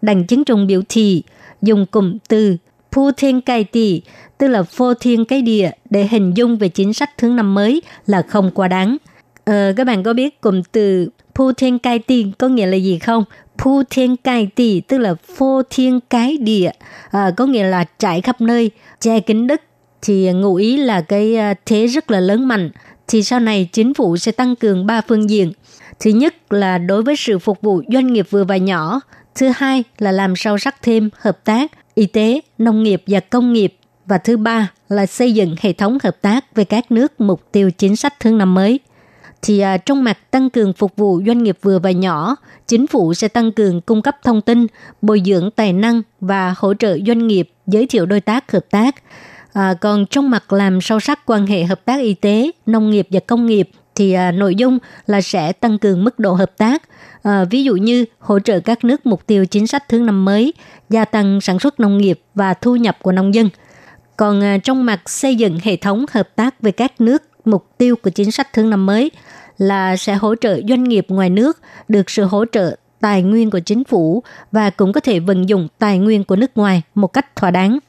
Đảng Chính Trung biểu thị, dùng cụm từ Phu Thiên Cai Tỷ, tức là phô thiên cái địa để hình dung về chính sách thứ năm mới là không quá đáng. Ờ, các bạn có biết cụm từ Phu Thiên Cai tì có nghĩa là gì không? Phu Thiên Cai tì tức là phô thiên cái địa, à, có nghĩa là trải khắp nơi, che kín đất thì ngụ ý là cái ờ, thế rất là lớn mạnh. Thì sau này chính phủ sẽ tăng cường ba phương diện. Thứ nhất là đối với sự phục vụ doanh nghiệp vừa và nhỏ. Thứ hai là làm sâu sắc thêm hợp tác, y tế, nông nghiệp và công nghiệp. Và thứ ba là xây dựng hệ thống hợp tác với các nước mục tiêu chính sách thương năm mới. Thì à, trong mặt tăng cường phục vụ doanh nghiệp vừa và nhỏ, chính phủ sẽ tăng cường cung cấp thông tin, bồi dưỡng tài năng và hỗ trợ doanh nghiệp giới thiệu đối tác hợp tác. À, còn trong mặt làm sâu sắc quan hệ hợp tác y tế, nông nghiệp và công nghiệp thì à, nội dung là sẽ tăng cường mức độ hợp tác. À, ví dụ như hỗ trợ các nước mục tiêu chính sách thứ năm mới, gia tăng sản xuất nông nghiệp và thu nhập của nông dân. Còn à, trong mặt xây dựng hệ thống hợp tác với các nước mục tiêu của chính sách thứ năm mới là sẽ hỗ trợ doanh nghiệp ngoài nước được sự hỗ trợ tài nguyên của chính phủ và cũng có thể vận dụng tài nguyên của nước ngoài một cách thỏa đáng.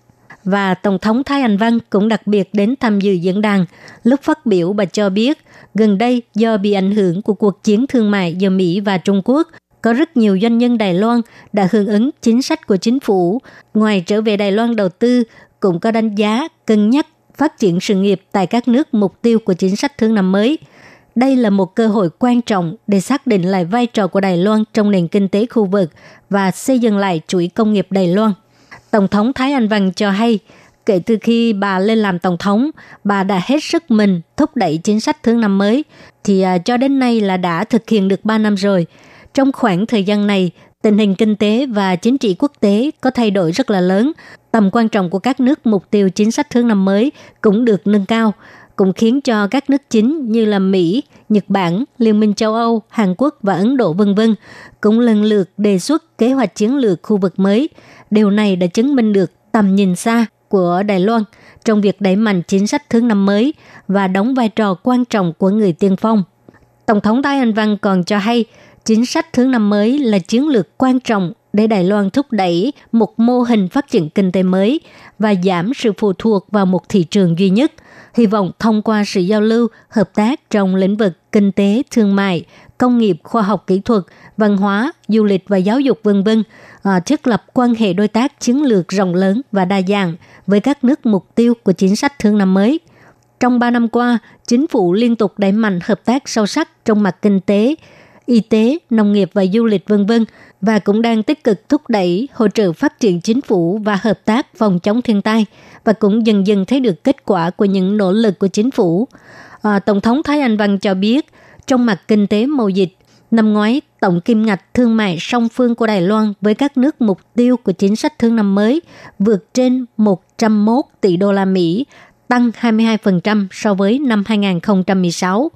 Và Tổng thống Thái Anh Văn cũng đặc biệt đến tham dự diễn đàn. Lúc phát biểu bà cho biết, gần đây do bị ảnh hưởng của cuộc chiến thương mại giữa Mỹ và Trung Quốc, có rất nhiều doanh nhân Đài Loan đã hưởng ứng chính sách của chính phủ. Ngoài trở về Đài Loan đầu tư, cũng có đánh giá, cân nhắc phát triển sự nghiệp tại các nước mục tiêu của chính sách thương năm mới. Đây là một cơ hội quan trọng để xác định lại vai trò của Đài Loan trong nền kinh tế khu vực và xây dựng lại chuỗi công nghiệp Đài Loan. Tổng thống Thái Anh Văn cho hay, kể từ khi bà lên làm tổng thống, bà đã hết sức mình thúc đẩy chính sách thương năm mới, thì à, cho đến nay là đã thực hiện được 3 năm rồi. Trong khoảng thời gian này, tình hình kinh tế và chính trị quốc tế có thay đổi rất là lớn. Tầm quan trọng của các nước mục tiêu chính sách thương năm mới cũng được nâng cao, cũng khiến cho các nước chính như là Mỹ, Nhật Bản, Liên minh châu Âu, Hàn Quốc và Ấn Độ vân vân cũng lần lượt đề xuất kế hoạch chiến lược khu vực mới. Điều này đã chứng minh được tầm nhìn xa của Đài Loan trong việc đẩy mạnh chính sách thứ năm mới và đóng vai trò quan trọng của người tiên phong. Tổng thống Thái Anh Văn còn cho hay, chính sách thứ năm mới là chiến lược quan trọng để Đài Loan thúc đẩy một mô hình phát triển kinh tế mới và giảm sự phụ thuộc vào một thị trường duy nhất. Hy vọng thông qua sự giao lưu, hợp tác trong lĩnh vực kinh tế, thương mại, công nghiệp, khoa học kỹ thuật, văn hóa, du lịch và giáo dục vân vân, à, thiết lập quan hệ đối tác chiến lược rộng lớn và đa dạng với các nước mục tiêu của chính sách thương năm mới. Trong 3 năm qua, chính phủ liên tục đẩy mạnh hợp tác sâu sắc trong mặt kinh tế, y tế, nông nghiệp và du lịch v.v. và cũng đang tích cực thúc đẩy hỗ trợ phát triển chính phủ và hợp tác phòng chống thiên tai và cũng dần dần thấy được kết quả của những nỗ lực của chính phủ. À, Tổng thống Thái Anh Văn cho biết, trong mặt kinh tế mậu dịch, năm ngoái tổng kim ngạch thương mại song phương của Đài Loan với các nước mục tiêu của chính sách thương năm mới vượt trên 101 tỷ đô la Mỹ, tăng 22% so với năm 2016.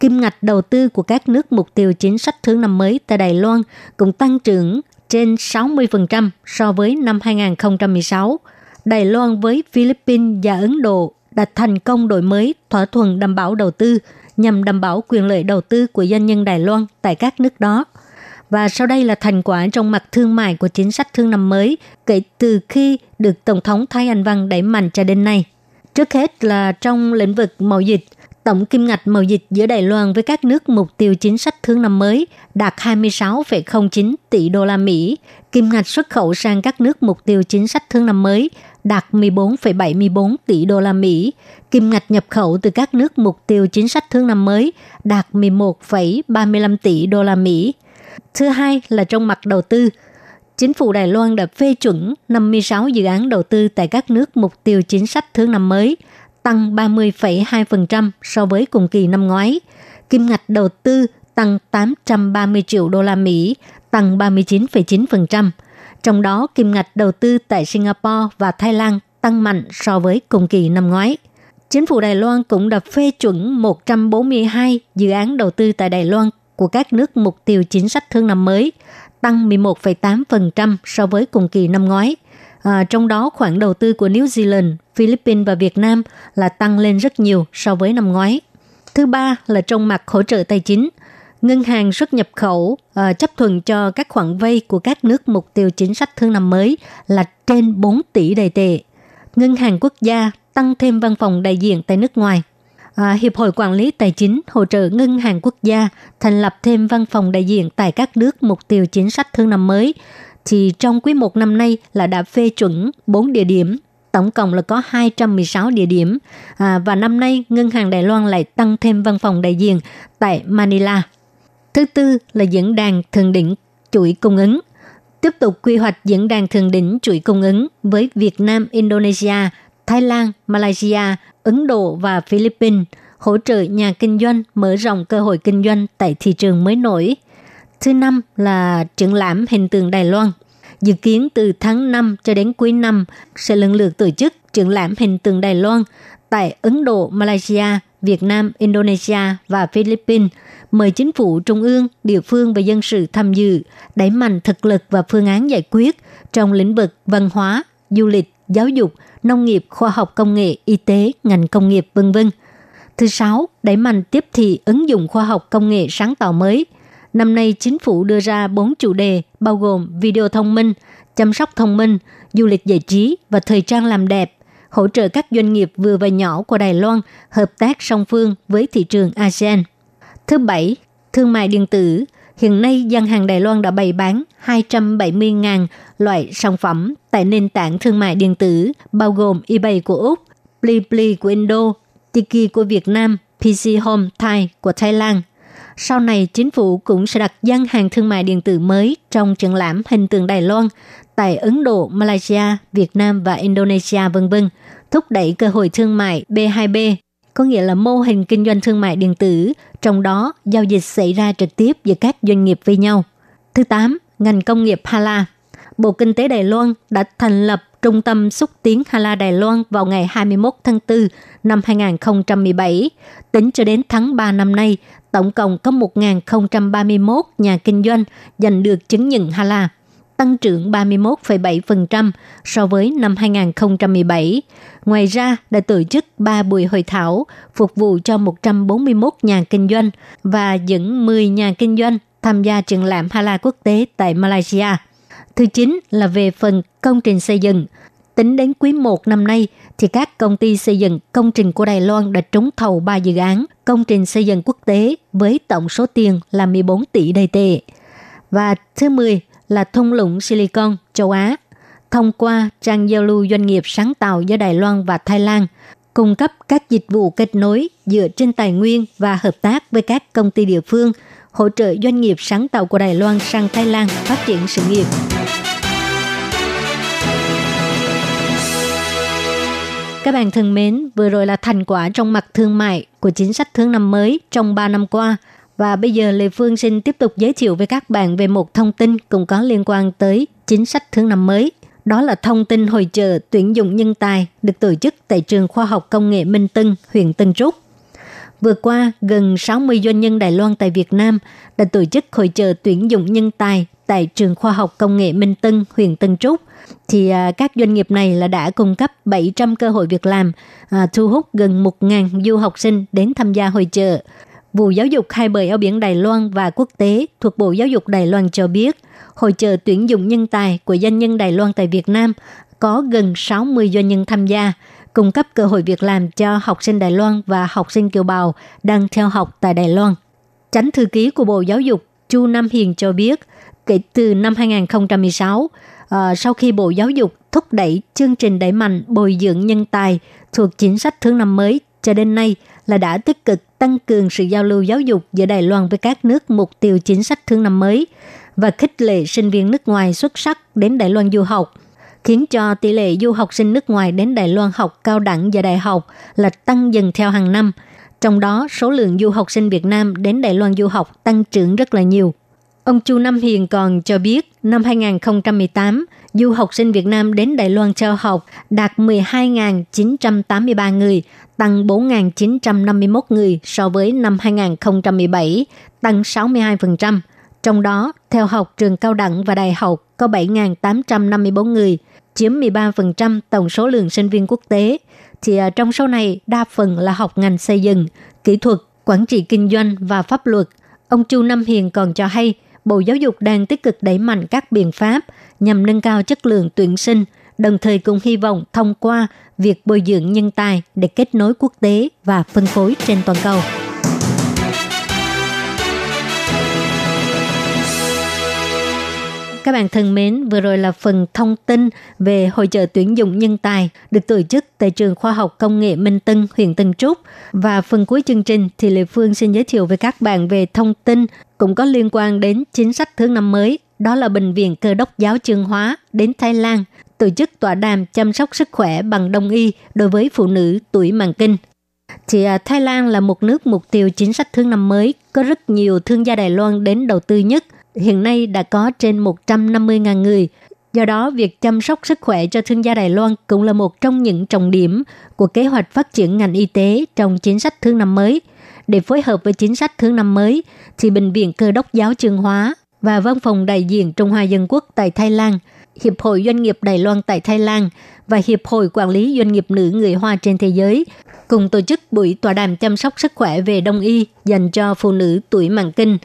Kim ngạch đầu tư của các nước mục tiêu chính sách thương năm mới tại Đài Loan cũng tăng trưởng trên 60% so với năm 2016. Đài Loan với Philippines và Ấn Độ đã thành công đổi mới thỏa thuận đảm bảo đầu tư nhằm đảm bảo quyền lợi đầu tư của doanh nhân Đài Loan tại các nước đó. Và sau đây là thành quả trong mặt thương mại của chính sách thương năm mới kể từ khi được Tổng thống Thái Anh Văn đẩy mạnh cho đến nay. Trước hết là trong lĩnh vực mậu dịch, tổng kim ngạch mậu dịch giữa Đài Loan với các nước mục tiêu chính sách thương năm mới đạt 26,09 tỷ đô la Mỹ, kim ngạch xuất khẩu sang các nước mục tiêu chính sách thương năm mới đạt 14,74 tỷ đô la Mỹ, kim ngạch nhập khẩu từ các nước mục tiêu chính sách thương năm mới đạt 11,35 tỷ đô la Mỹ. Thứ hai là trong mặt đầu tư, chính phủ Đài Loan đã phê chuẩn 56 dự án đầu tư tại các nước mục tiêu chính sách thương năm mới, tăng 30,2% so với cùng kỳ năm ngoái. Kim ngạch đầu tư tăng 830 triệu đô la Mỹ, tăng 39,9%. Trong đó, kim ngạch đầu tư tại Singapore và Thái Lan tăng mạnh so với cùng kỳ năm ngoái. Chính phủ Đài Loan cũng đã phê chuẩn 142 dự án đầu tư tại Đài Loan của các nước mục tiêu chính sách thương năm mới, tăng 11,8% so với cùng kỳ năm ngoái. À, trong đó khoản đầu tư của New Zealand, Philippines và Việt Nam là tăng lên rất nhiều so với năm ngoái. Thứ ba là trong mặt hỗ trợ tài chính – ngân hàng xuất nhập khẩu à, chấp thuận cho các khoản vay của các nước mục tiêu chính sách thương năm mới là trên 4 tỷ đầy tệ. Ngân hàng quốc gia tăng thêm văn phòng đại diện tại nước ngoài. À, Hiệp hội Quản lý Tài chính hỗ trợ Ngân hàng Quốc gia thành lập thêm văn phòng đại diện tại các nước mục tiêu chính sách thương năm mới. Thì trong quý một năm nay là đã phê chuẩn 4 địa điểm, tổng cộng là có 216 địa điểm. À, và năm nay Ngân hàng Đài Loan lại tăng thêm văn phòng đại diện tại Manila. Thứ tư là diễn đàn thượng đỉnh chuỗi cung ứng. Tiếp tục quy hoạch diễn đàn thượng đỉnh chuỗi cung ứng với Việt Nam, Indonesia, Thái Lan, Malaysia, Ấn Độ và Philippines, hỗ trợ nhà kinh doanh mở rộng cơ hội kinh doanh tại thị trường mới nổi. Thứ năm là triển lãm hình tượng Đài Loan. Dự kiến từ tháng 5 cho đến cuối năm sẽ lần lượt tổ chức triển lãm hình tượng Đài Loan tại Ấn Độ, Malaysia, Việt Nam, Indonesia và Philippines, mời chính phủ trung ương, địa phương và dân sự tham dự, đẩy mạnh thực lực và phương án giải quyết trong lĩnh vực văn hóa, du lịch, giáo dục, nông nghiệp, khoa học công nghệ, y tế, ngành công nghiệp, vân vân. Thứ sáu, đẩy mạnh tiếp thị ứng dụng khoa học công nghệ sáng tạo mới. Năm nay, chính phủ đưa ra bốn chủ đề bao gồm video thông minh, chăm sóc thông minh, du lịch giải trí và thời trang làm đẹp hỗ trợ các doanh nghiệp vừa và nhỏ của Đài Loan hợp tác song phương với thị trường ASEAN. Thứ bảy, thương mại điện tử. Hiện nay, gian hàng Đài Loan đã bày bán 270.000 loại sản phẩm tại nền tảng thương mại điện tử, bao gồm eBay của Úc, Blipli của Indo, Tiki của Việt Nam, PC Home Thai của Thái Lan. Sau này, chính phủ cũng sẽ đặt gian hàng thương mại điện tử mới trong triển lãm hình tượng Đài Loan tại Ấn Độ, Malaysia, Việt Nam và Indonesia vân vân, thúc đẩy cơ hội thương mại B2B, có nghĩa là mô hình kinh doanh thương mại điện tử, trong đó giao dịch xảy ra trực tiếp giữa các doanh nghiệp với nhau. Thứ 8, ngành công nghiệp Hala. Bộ Kinh tế Đài Loan đã thành lập Trung tâm xúc tiến Hala Đài Loan vào ngày 21 tháng 4 năm 2017. Tính cho đến tháng 3 năm nay, tổng cộng có 1.031 nhà kinh doanh giành được chứng nhận Hala tăng trưởng 31,7% so với năm 2017. Ngoài ra, đã tổ chức 3 buổi hội thảo phục vụ cho 141 nhà kinh doanh và dẫn 10 nhà kinh doanh tham gia triển lãm Hala quốc tế tại Malaysia. Thứ chín là về phần công trình xây dựng. Tính đến quý 1 năm nay, thì các công ty xây dựng công trình của Đài Loan đã trúng thầu 3 dự án công trình xây dựng quốc tế với tổng số tiền là 14 tỷ đầy tệ. Và thứ 10 là thung lũng Silicon châu Á, thông qua trang giao lưu doanh nghiệp sáng tạo giữa Đài Loan và Thái Lan, cung cấp các dịch vụ kết nối dựa trên tài nguyên và hợp tác với các công ty địa phương, hỗ trợ doanh nghiệp sáng tạo của Đài Loan sang Thái Lan phát triển sự nghiệp. Các bạn thân mến, vừa rồi là thành quả trong mặt thương mại của chính sách thương năm mới trong 3 năm qua. Và bây giờ Lê Phương xin tiếp tục giới thiệu với các bạn về một thông tin cũng có liên quan tới chính sách thương năm mới. Đó là thông tin hội trợ tuyển dụng nhân tài được tổ chức tại trường Khoa học Công nghệ Minh Tân, huyện Tân Trúc. Vừa qua, gần 60 doanh nhân Đài Loan tại Việt Nam đã tổ chức hội trợ tuyển dụng nhân tài tại trường Khoa học Công nghệ Minh Tân, huyện Tân Trúc thì à, các doanh nghiệp này là đã cung cấp 700 cơ hội việc làm, à, thu hút gần 1.000 du học sinh đến tham gia hội trợ. Vụ Giáo dục hai bờ eo biển Đài Loan và quốc tế thuộc Bộ Giáo dục Đài Loan cho biết, hội trợ tuyển dụng nhân tài của doanh nhân Đài Loan tại Việt Nam có gần 60 doanh nhân tham gia, cung cấp cơ hội việc làm cho học sinh Đài Loan và học sinh kiều bào đang theo học tại Đài Loan. Tránh thư ký của Bộ Giáo dục Chu Nam Hiền cho biết, kể từ năm 2016, uh, ờ, sau khi Bộ Giáo dục thúc đẩy chương trình đẩy mạnh bồi dưỡng nhân tài thuộc chính sách thứ năm mới cho đến nay là đã tích cực tăng cường sự giao lưu giáo dục giữa Đài Loan với các nước mục tiêu chính sách thứ năm mới và khích lệ sinh viên nước ngoài xuất sắc đến Đài Loan du học, khiến cho tỷ lệ du học sinh nước ngoài đến Đài Loan học cao đẳng và đại học là tăng dần theo hàng năm. Trong đó, số lượng du học sinh Việt Nam đến Đài Loan du học tăng trưởng rất là nhiều. Ông Chu Nam Hiền còn cho biết năm 2018, du học sinh Việt Nam đến Đài Loan theo học đạt 12.983 người, tăng 4.951 người so với năm 2017, tăng 62%. Trong đó, theo học trường cao đẳng và đại học có 7.854 người, chiếm 13% tổng số lượng sinh viên quốc tế. Thì à, trong số này, đa phần là học ngành xây dựng, kỹ thuật, quản trị kinh doanh và pháp luật. Ông Chu Nam Hiền còn cho hay, Bộ Giáo dục đang tích cực đẩy mạnh các biện pháp nhằm nâng cao chất lượng tuyển sinh, đồng thời cũng hy vọng thông qua việc bồi dưỡng nhân tài để kết nối quốc tế và phân phối trên toàn cầu. Các bạn thân mến, vừa rồi là phần thông tin về hội trợ tuyển dụng nhân tài được tổ chức tại trường khoa học công nghệ Minh Tân, huyện Tân Trúc. Và phần cuối chương trình thì Lê Phương xin giới thiệu với các bạn về thông tin cũng có liên quan đến chính sách thứ năm mới, đó là Bệnh viện Cơ đốc giáo Trương Hóa đến Thái Lan tổ chức tọa đàm chăm sóc sức khỏe bằng đông y đối với phụ nữ tuổi màng kinh. Thì à, Thái Lan là một nước mục tiêu chính sách thứ năm mới, có rất nhiều thương gia Đài Loan đến đầu tư nhất. Hiện nay đã có trên 150.000 người. Do đó, việc chăm sóc sức khỏe cho thương gia Đài Loan cũng là một trong những trọng điểm của kế hoạch phát triển ngành y tế trong chính sách thương năm mới – để phối hợp với chính sách thương năm mới, thì Bệnh viện Cơ đốc giáo Trương Hóa và Văn phòng đại diện Trung Hoa Dân Quốc tại Thái Lan, Hiệp hội Doanh nghiệp Đài Loan tại Thái Lan và Hiệp hội Quản lý Doanh nghiệp nữ người Hoa trên thế giới cùng tổ chức buổi tọa đàm chăm sóc sức khỏe về đông y dành cho phụ nữ tuổi mãn kinh.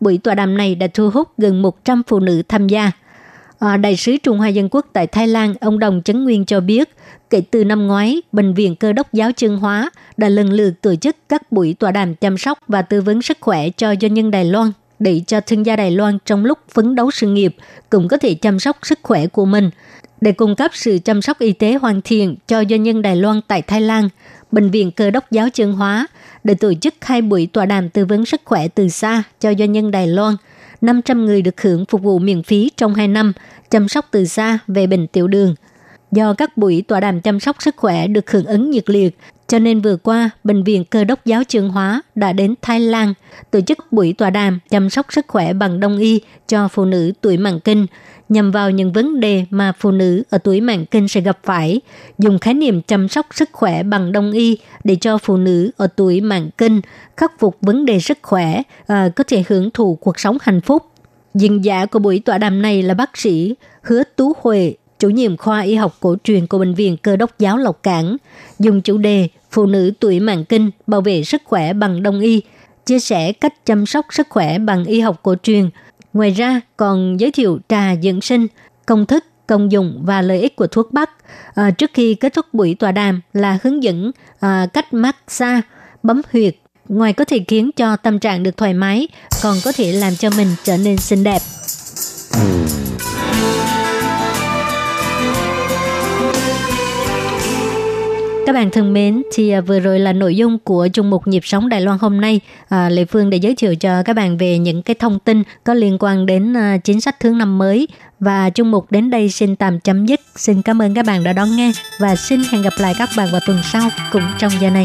Buổi tọa đàm này đã thu hút gần 100 phụ nữ tham gia. À, Đại sứ Trung Hoa Dân Quốc tại Thái Lan, ông Đồng Chấn Nguyên cho biết, kể từ năm ngoái, Bệnh viện Cơ đốc giáo Trương Hóa đã lần lượt tổ chức các buổi tọa đàm chăm sóc và tư vấn sức khỏe cho doanh nhân Đài Loan để cho thương gia Đài Loan trong lúc phấn đấu sự nghiệp cũng có thể chăm sóc sức khỏe của mình. Để cung cấp sự chăm sóc y tế hoàn thiện cho doanh nhân Đài Loan tại Thái Lan, Bệnh viện Cơ đốc giáo Trương Hóa đã tổ chức hai buổi tọa đàm tư vấn sức khỏe từ xa cho doanh nhân Đài Loan. 500 người được hưởng phục vụ miễn phí trong 2 năm chăm sóc từ xa về bệnh tiểu đường. Do các buổi tọa đàm chăm sóc sức khỏe được hưởng ứng nhiệt liệt, cho nên vừa qua, Bệnh viện Cơ đốc giáo Trương Hóa đã đến Thái Lan tổ chức buổi tọa đàm chăm sóc sức khỏe bằng đông y cho phụ nữ tuổi mãn kinh, nhằm vào những vấn đề mà phụ nữ ở tuổi mãn kinh sẽ gặp phải, dùng khái niệm chăm sóc sức khỏe bằng đông y để cho phụ nữ ở tuổi mãn kinh khắc phục vấn đề sức khỏe, à, có thể hưởng thụ cuộc sống hạnh phúc. Diễn giả của buổi tọa đàm này là bác sĩ Hứa Tú Huệ, chủ nhiệm khoa y học cổ truyền của Bệnh viện Cơ đốc giáo Lộc Cảng, dùng chủ đề Phụ nữ tuổi mãn kinh bảo vệ sức khỏe bằng đông y, chia sẻ cách chăm sóc sức khỏe bằng y học cổ truyền. Ngoài ra còn giới thiệu trà dưỡng sinh, công thức, công dụng và lợi ích của thuốc bắc. À, trước khi kết thúc buổi tọa đàm là hướng dẫn à, cách massage, bấm huyệt. Ngoài có thể khiến cho tâm trạng được thoải mái, còn có thể làm cho mình trở nên xinh đẹp. Ừ. Các bạn thân mến, thì à, vừa rồi là nội dung của chung mục nhịp sống Đài Loan hôm nay. À, Lê Phương đã giới thiệu cho các bạn về những cái thông tin có liên quan đến à, chính sách thương năm mới. Và chung mục đến đây xin tạm chấm dứt. Xin cảm ơn các bạn đã đón nghe và xin hẹn gặp lại các bạn vào tuần sau cũng trong giờ này.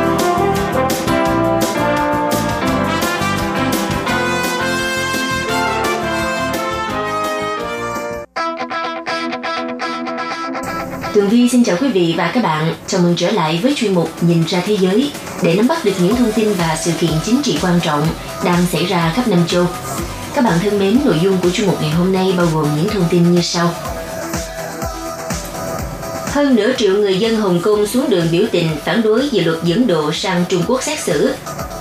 Tường Vi xin chào quý vị và các bạn. Chào mừng trở lại với chuyên mục Nhìn ra thế giới để nắm bắt được những thông tin và sự kiện chính trị quan trọng đang xảy ra khắp năm châu. Các bạn thân mến, nội dung của chuyên mục ngày hôm nay bao gồm những thông tin như sau. Hơn nửa triệu người dân Hồng Kông xuống đường biểu tình phản đối dự luật dẫn độ sang Trung Quốc xét xử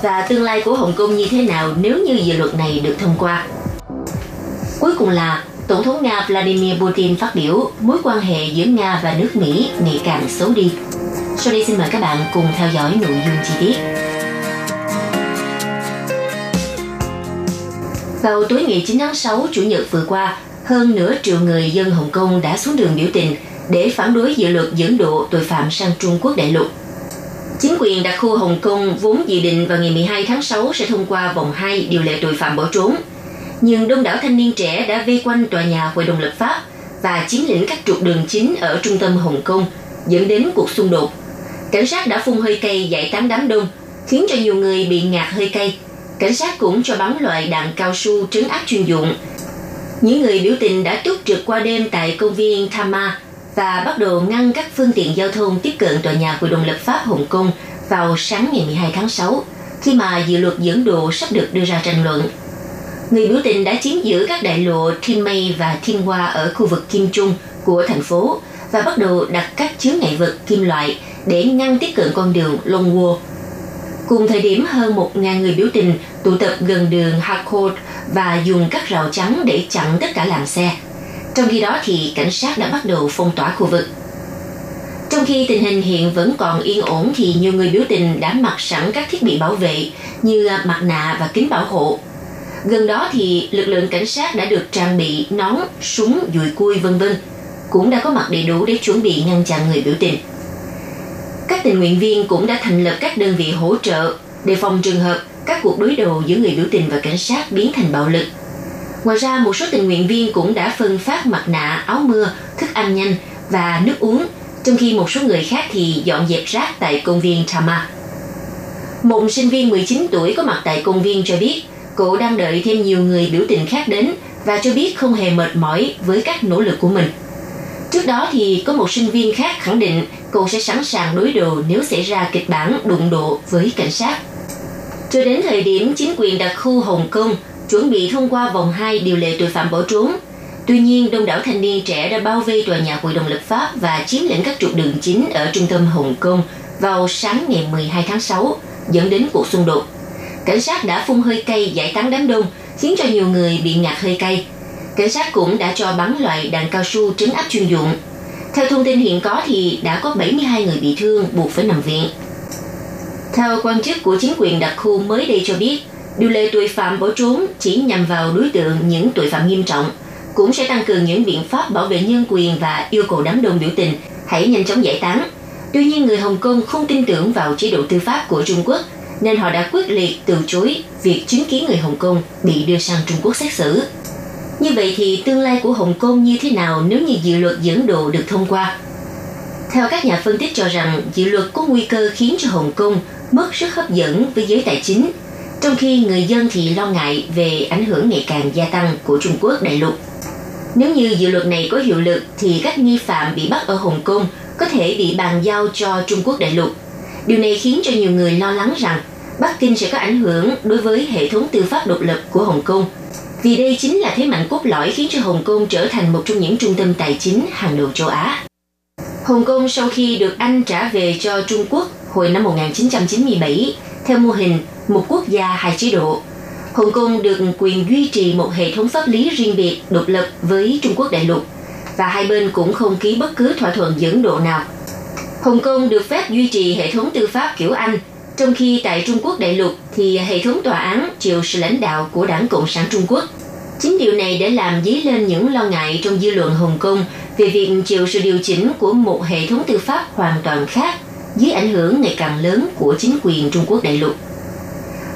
và tương lai của Hồng Kông như thế nào nếu như dự luật này được thông qua. Cuối cùng là Tổng thống Nga Vladimir Putin phát biểu mối quan hệ giữa Nga và nước Mỹ ngày càng xấu đi. Sau đây xin mời các bạn cùng theo dõi nội dung chi tiết. Vào tối ngày 9 tháng 6 Chủ nhật vừa qua, hơn nửa triệu người dân Hồng Kông đã xuống đường biểu tình để phản đối dự luật dẫn độ tội phạm sang Trung Quốc đại lục. Chính quyền đặc khu Hồng Kông vốn dự định vào ngày 12 tháng 6 sẽ thông qua vòng 2 điều lệ tội phạm bỏ trốn – nhưng đông đảo thanh niên trẻ đã vây quanh tòa nhà Hội đồng lập pháp và chiếm lĩnh các trục đường chính ở trung tâm Hồng Kông, dẫn đến cuộc xung đột. Cảnh sát đã phun hơi cay giải tán đám đông, khiến cho nhiều người bị ngạt hơi cay. Cảnh sát cũng cho bắn loại đạn cao su trấn áp chuyên dụng. Những người biểu tình đã túc trực qua đêm tại công viên Tama và bắt đầu ngăn các phương tiện giao thông tiếp cận tòa nhà Hội đồng lập pháp Hồng Kông vào sáng ngày 12 tháng 6, khi mà dự luật dẫn độ sắp được đưa ra tranh luận người biểu tình đã chiếm giữ các đại lộ Thiên Mây và Thiên Hoa ở khu vực Kim Trung của thành phố và bắt đầu đặt các chướng ngại vật kim loại để ngăn tiếp cận con đường Long Longwo. Cùng thời điểm, hơn 1.000 người biểu tình tụ tập gần đường Harcourt và dùng các rào chắn để chặn tất cả làn xe. Trong khi đó thì cảnh sát đã bắt đầu phong tỏa khu vực. Trong khi tình hình hiện vẫn còn yên ổn thì nhiều người biểu tình đã mặc sẵn các thiết bị bảo vệ như mặt nạ và kính bảo hộ Gần đó thì lực lượng cảnh sát đã được trang bị nón, súng, dùi cui vân vân, cũng đã có mặt đầy đủ để chuẩn bị ngăn chặn người biểu tình. Các tình nguyện viên cũng đã thành lập các đơn vị hỗ trợ để phòng trường hợp các cuộc đối đầu giữa người biểu tình và cảnh sát biến thành bạo lực. Ngoài ra, một số tình nguyện viên cũng đã phân phát mặt nạ, áo mưa, thức ăn nhanh và nước uống, trong khi một số người khác thì dọn dẹp rác tại công viên Tama. Một sinh viên 19 tuổi có mặt tại công viên cho biết Cụ đang đợi thêm nhiều người biểu tình khác đến và cho biết không hề mệt mỏi với các nỗ lực của mình. Trước đó thì có một sinh viên khác khẳng định cô sẽ sẵn sàng đối đầu nếu xảy ra kịch bản đụng độ với cảnh sát. Cho đến thời điểm chính quyền đặc khu Hồng Kông chuẩn bị thông qua vòng 2 điều lệ tội phạm bỏ trốn, Tuy nhiên, đông đảo thanh niên trẻ đã bao vây tòa nhà Hội đồng lập pháp và chiếm lĩnh các trục đường chính ở trung tâm Hồng Kông vào sáng ngày 12 tháng 6, dẫn đến cuộc xung đột cảnh sát đã phun hơi cay giải tán đám đông, khiến cho nhiều người bị ngạt hơi cay. Cảnh sát cũng đã cho bắn loại đạn cao su trấn áp chuyên dụng. Theo thông tin hiện có thì đã có 72 người bị thương buộc phải nằm viện. Theo quan chức của chính quyền đặc khu mới đây cho biết, điều lệ tội phạm bỏ trốn chỉ nhằm vào đối tượng những tội phạm nghiêm trọng, cũng sẽ tăng cường những biện pháp bảo vệ nhân quyền và yêu cầu đám đông biểu tình hãy nhanh chóng giải tán. Tuy nhiên, người Hồng Kông không tin tưởng vào chế độ tư pháp của Trung Quốc nên họ đã quyết liệt từ chối việc chứng kiến người Hồng Kông bị đưa sang Trung Quốc xét xử. Như vậy thì tương lai của Hồng Kông như thế nào nếu như dự luật dẫn độ được thông qua? Theo các nhà phân tích cho rằng, dự luật có nguy cơ khiến cho Hồng Kông mất sức hấp dẫn với giới tài chính, trong khi người dân thì lo ngại về ảnh hưởng ngày càng gia tăng của Trung Quốc đại lục. Nếu như dự luật này có hiệu lực thì các nghi phạm bị bắt ở Hồng Kông có thể bị bàn giao cho Trung Quốc đại lục. Điều này khiến cho nhiều người lo lắng rằng Bắc Kinh sẽ có ảnh hưởng đối với hệ thống tư pháp độc lập của Hồng Kông. Vì đây chính là thế mạnh cốt lõi khiến cho Hồng Kông trở thành một trong những trung tâm tài chính hàng đầu châu Á. Hồng Kông sau khi được Anh trả về cho Trung Quốc hồi năm 1997 theo mô hình một quốc gia hai chế độ. Hồng Kông được quyền duy trì một hệ thống pháp lý riêng biệt độc lập với Trung Quốc đại lục và hai bên cũng không ký bất cứ thỏa thuận dẫn độ nào. Hồng Kông được phép duy trì hệ thống tư pháp kiểu Anh, trong khi tại Trung Quốc đại lục thì hệ thống tòa án chịu sự lãnh đạo của Đảng Cộng sản Trung Quốc. Chính điều này đã làm dấy lên những lo ngại trong dư luận Hồng Kông về việc chịu sự điều chỉnh của một hệ thống tư pháp hoàn toàn khác dưới ảnh hưởng ngày càng lớn của chính quyền Trung Quốc đại lục.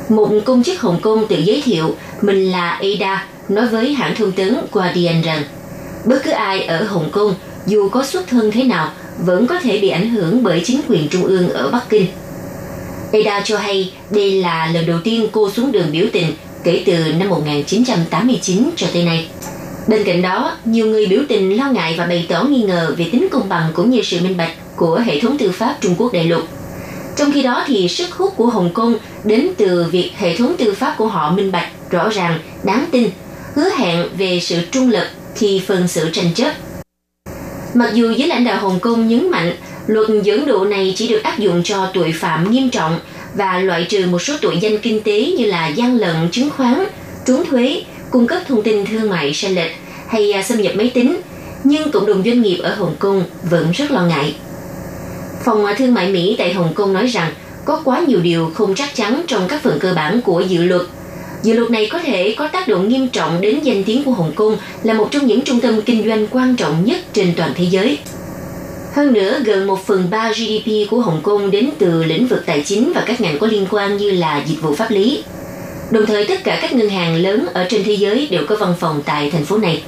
Một công chức Hồng Kông tự giới thiệu mình là Ada, nói với hãng thông tấn Guardian rằng, bất cứ ai ở Hồng Kông, dù có xuất thân thế nào, vẫn có thể bị ảnh hưởng bởi chính quyền trung ương ở Bắc Kinh. Ada cho hay đây là lần đầu tiên cô xuống đường biểu tình kể từ năm 1989 cho tới nay. Bên cạnh đó, nhiều người biểu tình lo ngại và bày tỏ nghi ngờ về tính công bằng cũng như sự minh bạch của hệ thống tư pháp Trung Quốc đại lục. Trong khi đó thì sức hút của Hồng Kông đến từ việc hệ thống tư pháp của họ minh bạch, rõ ràng, đáng tin, hứa hẹn về sự trung lập khi phân xử tranh chấp. Mặc dù giới lãnh đạo Hồng Kông nhấn mạnh luật dẫn độ này chỉ được áp dụng cho tội phạm nghiêm trọng và loại trừ một số tội danh kinh tế như là gian lận chứng khoán, trốn thuế, cung cấp thông tin thương mại sai lệch hay à, xâm nhập máy tính, nhưng cộng đồng doanh nghiệp ở Hồng Kông vẫn rất lo ngại. Phòng à, thương mại Mỹ tại Hồng Kông nói rằng có quá nhiều điều không chắc chắn trong các phần cơ bản của dự luật. Dự luật này có thể có tác động nghiêm trọng đến danh tiếng của Hồng Kông là một trong những trung tâm kinh doanh quan trọng nhất trên toàn thế giới. Hơn nữa, gần 1 phần 3 GDP của Hồng Kông đến từ lĩnh vực tài chính và các ngành có liên quan như là dịch vụ pháp lý. Đồng thời, tất cả các ngân hàng lớn ở trên thế giới đều có văn phòng tại thành phố này.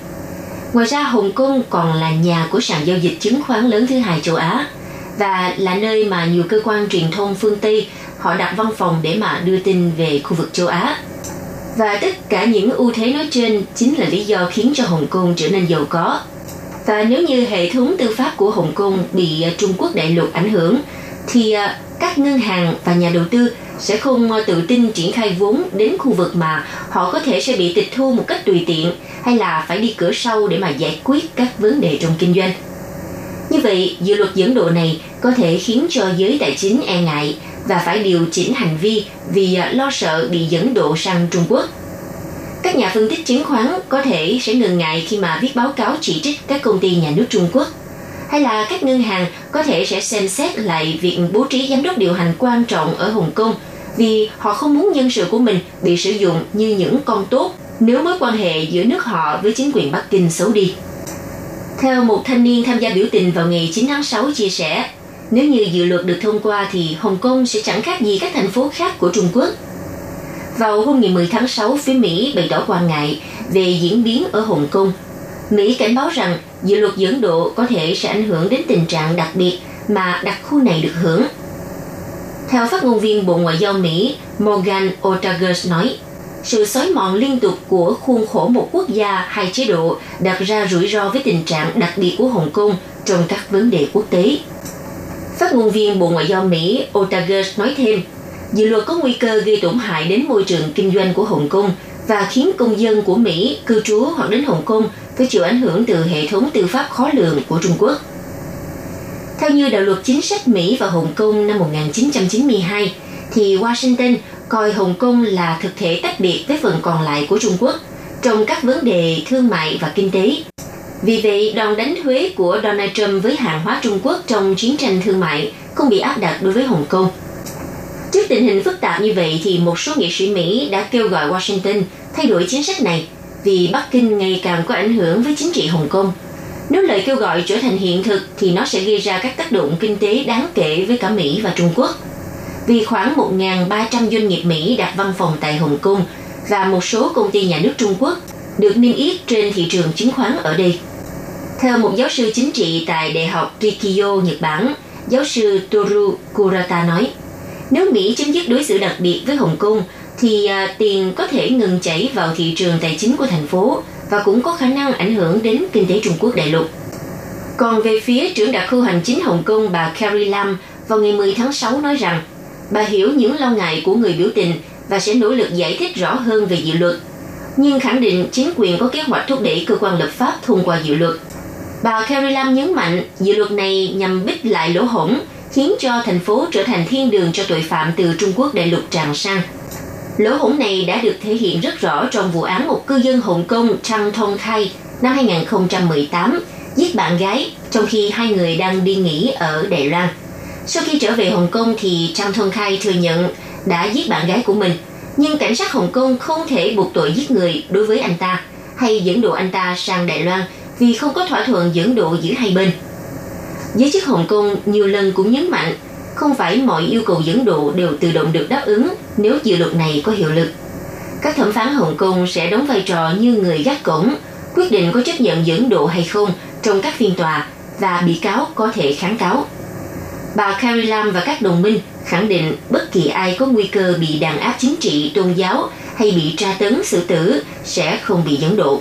Ngoài ra, Hồng Kông còn là nhà của sàn giao dịch chứng khoán lớn thứ hai châu Á và là nơi mà nhiều cơ quan truyền thông phương Tây họ đặt văn phòng để mà đưa tin về khu vực châu Á. Và tất cả những ưu thế nói trên chính là lý do khiến cho Hồng Kông trở nên giàu có. Và nếu như hệ thống tư pháp của Hồng Kông bị ờ, Trung Quốc đại lục ảnh hưởng, thì à, các ngân hàng và nhà đầu tư sẽ không ờ, tự tin triển khai vốn đến khu vực mà họ có thể sẽ bị tịch thu một cách tùy tiện hay là phải đi cửa sau để mà giải quyết các vấn đề trong kinh doanh. Như vậy, dự luật dẫn độ này có thể khiến cho giới tài chính e ngại và phải điều chỉnh hành vi vì lo sợ bị dẫn độ sang Trung Quốc. Các nhà phân tích chứng khoán có thể sẽ ngần ngại khi mà viết báo cáo chỉ trích các công ty nhà nước Trung Quốc hay là các ngân hàng có thể sẽ xem xét lại việc bố trí giám đốc điều hành quan trọng ở Hồng Kông vì họ không muốn nhân sự của mình bị sử dụng như những con tốt nếu mối quan hệ giữa nước họ với chính quyền Bắc Kinh xấu đi. Theo một thanh niên tham gia biểu tình vào ngày 9 tháng 6 chia sẻ, nếu như dự luật được thông qua thì Hồng Kông sẽ chẳng khác gì các thành phố khác của Trung Quốc. Vào hôm ngày 10 tháng 6, phía Mỹ bày tỏ quan ngại về diễn biến ở Hồng Kông. Mỹ cảnh báo rằng dự luật dẫn độ có thể sẽ ảnh hưởng đến tình trạng đặc biệt mà đặc khu này được hưởng. Theo phát ngôn viên Bộ Ngoại giao Mỹ Morgan Ortagus nói, sự xói mòn liên tục của khuôn khổ một quốc gia hai chế độ đặt ra rủi ro với tình trạng đặc biệt của Hồng Kông trong các vấn đề quốc tế. Phát ngôn viên Bộ Ngoại giao Mỹ Otagus nói thêm, dự luật có nguy cơ gây tổn hại đến môi trường kinh doanh của Hồng Kông và khiến công dân của Mỹ cư trú hoặc đến Hồng Kông phải chịu ảnh hưởng từ hệ thống tư pháp khó lường của Trung Quốc. Theo như đạo luật chính sách Mỹ và Hồng Kông năm 1992, thì Washington coi Hồng Kông là thực thể tách biệt với phần còn lại của Trung Quốc trong các vấn đề thương mại và kinh tế. Vì vậy, đòn đánh thuế của Donald Trump với hàng hóa Trung Quốc trong chiến tranh thương mại không bị áp đặt đối với Hồng Kông. Trước tình hình phức tạp như vậy thì một số nghị sĩ Mỹ đã kêu gọi Washington thay đổi chính sách này vì Bắc Kinh ngày càng có ảnh hưởng với chính trị Hồng Kông. Nếu lời kêu gọi trở thành hiện thực thì nó sẽ gây ra các tác động kinh tế đáng kể với cả Mỹ và Trung Quốc. vì khoảng 1.300 doanh nghiệp Mỹ đặt văn phòng tại Hồng Kông và một số công ty nhà nước Trung Quốc được niêm yết trên thị trường chứng khoán ở đây. Theo một giáo sư chính trị tại Đại học Rikyo, Nhật Bản, giáo sư Toru Kurata nói, nếu Mỹ chấm dứt đối xử đặc biệt với Hồng Kông, thì à, tiền có thể ngừng chảy vào thị trường tài chính của thành phố và cũng có khả năng ảnh hưởng đến kinh tế Trung Quốc đại lục. Còn về phía trưởng đặc khu hành chính Hồng Kông bà Carrie Lam vào ngày 10 tháng 6 nói rằng bà hiểu những lo ngại của người biểu tình và sẽ nỗ lực giải thích rõ hơn về dự luật, nhưng khẳng định chính quyền có kế hoạch thúc đẩy cơ quan lập pháp thông qua dự luật. Bà Carrie Lam nhấn mạnh dự luật này nhằm bích lại lỗ hổng, khiến cho thành phố trở thành thiên đường cho tội phạm từ Trung Quốc đại lục tràn sang. Lỗ hổng này đã được thể hiện rất rõ trong vụ án một cư dân Hồng Kông Trang Thong Khai năm 2018 giết bạn gái trong khi hai người đang đi nghỉ ở Đài Loan. Sau khi trở về Hồng Kông thì Trang Thong Khai thừa nhận đã giết bạn gái của mình, nhưng cảnh sát Hồng Kông không thể buộc tội giết người đối với anh ta hay dẫn độ anh ta sang Đài Loan vì không có thỏa thuận dẫn độ giữa hai bên. Giới chức Hồng Kông nhiều lần cũng nhấn mạnh không phải mọi yêu cầu dẫn độ đều tự động được đáp ứng nếu dự luật này có hiệu lực. Các thẩm phán Hồng Kông sẽ đóng vai trò như người gác cổng, quyết định có chấp nhận dẫn độ hay không trong các phiên tòa và bị cáo có thể kháng cáo. Bà Carrie Lam và các đồng minh khẳng định bất kỳ ai có nguy cơ bị đàn áp chính trị, tôn giáo hay bị tra tấn xử tử sẽ không bị dẫn độ.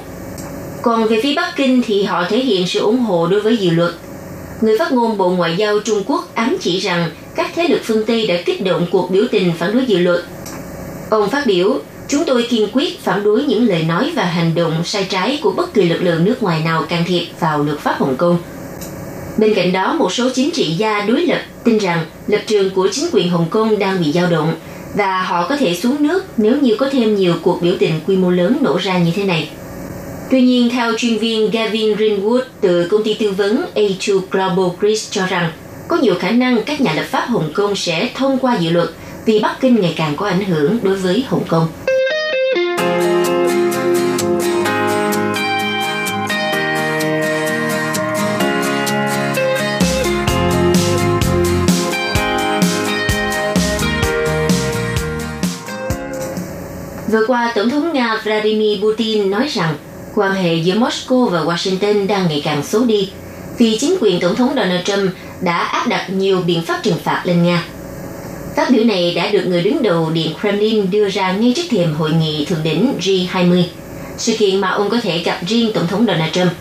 Còn về phía Bắc Kinh thì họ thể hiện sự ủng hộ đối với dự luật. Người phát ngôn Bộ Ngoại giao Trung Quốc ám chỉ rằng các thế lực phương Tây đã kích động cuộc biểu tình phản đối dự luật. Ông phát biểu, chúng tôi kiên quyết phản đối những lời nói và hành động sai trái của bất kỳ lực lượng nước ngoài nào can thiệp vào luật pháp Hồng Kông. Bên cạnh đó, một số chính trị gia đối lập tin rằng lập trường của chính quyền Hồng Kông đang bị dao động và họ có thể xuống nước nếu như có thêm nhiều cuộc biểu tình quy mô lớn nổ ra như thế này. Tuy nhiên, theo chuyên viên Gavin Greenwood từ công ty tư vấn A2 Global Grid cho rằng có nhiều khả năng các nhà lập pháp Hồng Kông sẽ thông qua dự luật vì Bắc Kinh ngày càng có ảnh hưởng đối với Hồng Kông. Vừa qua, Tổng thống Nga Vladimir Putin nói rằng quan hệ giữa Moscow và Washington đang ngày càng xấu đi vì chính quyền Tổng thống Donald Trump đã áp đặt nhiều biện pháp trừng phạt lên Nga. Phát biểu này đã được người đứng đầu Điện Kremlin đưa ra ngay trước thềm hội nghị thượng đỉnh G20, sự kiện mà ông có thể gặp riêng Tổng thống Donald Trump.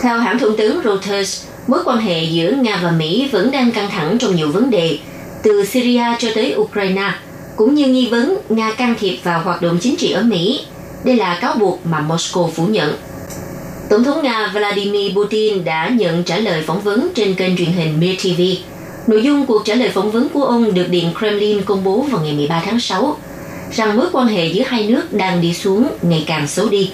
Theo hãng thông tấn Reuters, mối quan hệ giữa Nga và Mỹ vẫn đang căng thẳng trong nhiều vấn đề, từ Syria cho tới Ukraine, cũng như nghi vấn Nga can thiệp vào hoạt động chính trị ở Mỹ. Đây là cáo buộc mà Moscow phủ nhận. Tổng thống Nga Vladimir Putin đã nhận trả lời phỏng vấn trên kênh truyền hình Mir TV. Nội dung cuộc trả lời phỏng vấn của ông được Điện Kremlin công bố vào ngày 13 tháng 6, rằng mối quan hệ giữa hai nước đang đi xuống ngày càng xấu đi.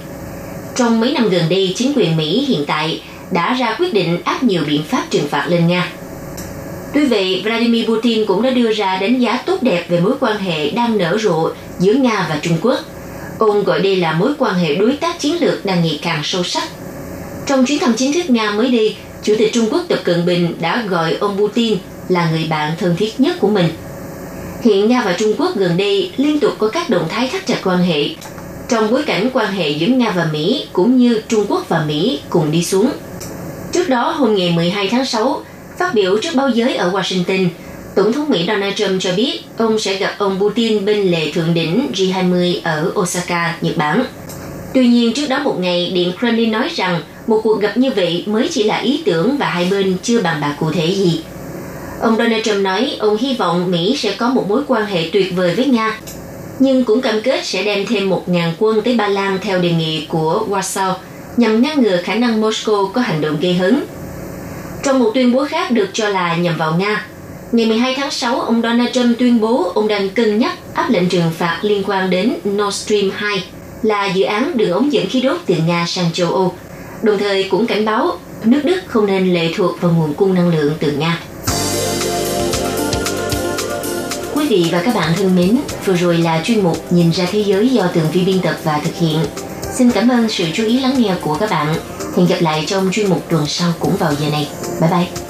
Trong mấy năm gần đây, chính quyền Mỹ hiện tại đã ra quyết định áp nhiều biện pháp trừng phạt lên Nga. Tuy vậy, Vladimir Putin cũng đã đưa ra đánh giá tốt đẹp về mối quan hệ đang nở rộ giữa Nga và Trung Quốc. Ông gọi đây là mối quan hệ đối tác chiến lược đang ngày càng sâu sắc trong chuyến thăm chính thức Nga mới đây, Chủ tịch Trung Quốc Tập Cận Bình đã gọi ông Putin là người bạn thân thiết nhất của mình. Hiện Nga và Trung Quốc gần đây liên tục có các động thái thắt chặt quan hệ trong bối cảnh quan hệ giữa Nga và Mỹ cũng như Trung Quốc và Mỹ cùng đi xuống. Trước đó, hôm ngày 12 tháng 6, phát biểu trước báo giới ở Washington, Tổng thống Mỹ Donald Trump cho biết ông sẽ gặp ông Putin bên lề thượng đỉnh G20 ở Osaka, Nhật Bản. Tuy nhiên, trước đó một ngày, Điện Kremlin nói rằng một cuộc gặp như vậy mới chỉ là ý tưởng và hai bên chưa bàn bạc cụ thể gì. Ông Donald Trump nói ông hy vọng Mỹ sẽ có một mối quan hệ tuyệt vời với Nga, nhưng cũng cam kết sẽ đem thêm 1.000 quân tới Ba Lan theo đề nghị của Warsaw nhằm ngăn ngừa khả năng Moscow có hành động gây hấn. Trong một tuyên bố khác được cho là nhằm vào Nga, ngày 12 tháng 6, ông Donald Trump tuyên bố ông đang cân nhắc áp lệnh trừng phạt liên quan đến Nord Stream 2 là dự án đường ống dẫn khí đốt từ Nga sang châu Âu đồng thời cũng cảnh báo nước Đức không nên lệ thuộc vào nguồn cung năng lượng từ Nga. Quý vị và các bạn thân mến, vừa rồi là chuyên mục Nhìn ra thế giới do Tường Vi biên tập và thực hiện. Xin cảm ơn sự chú ý lắng nghe của các bạn. Hẹn gặp lại trong chuyên mục tuần sau cũng vào giờ này. Bye bye!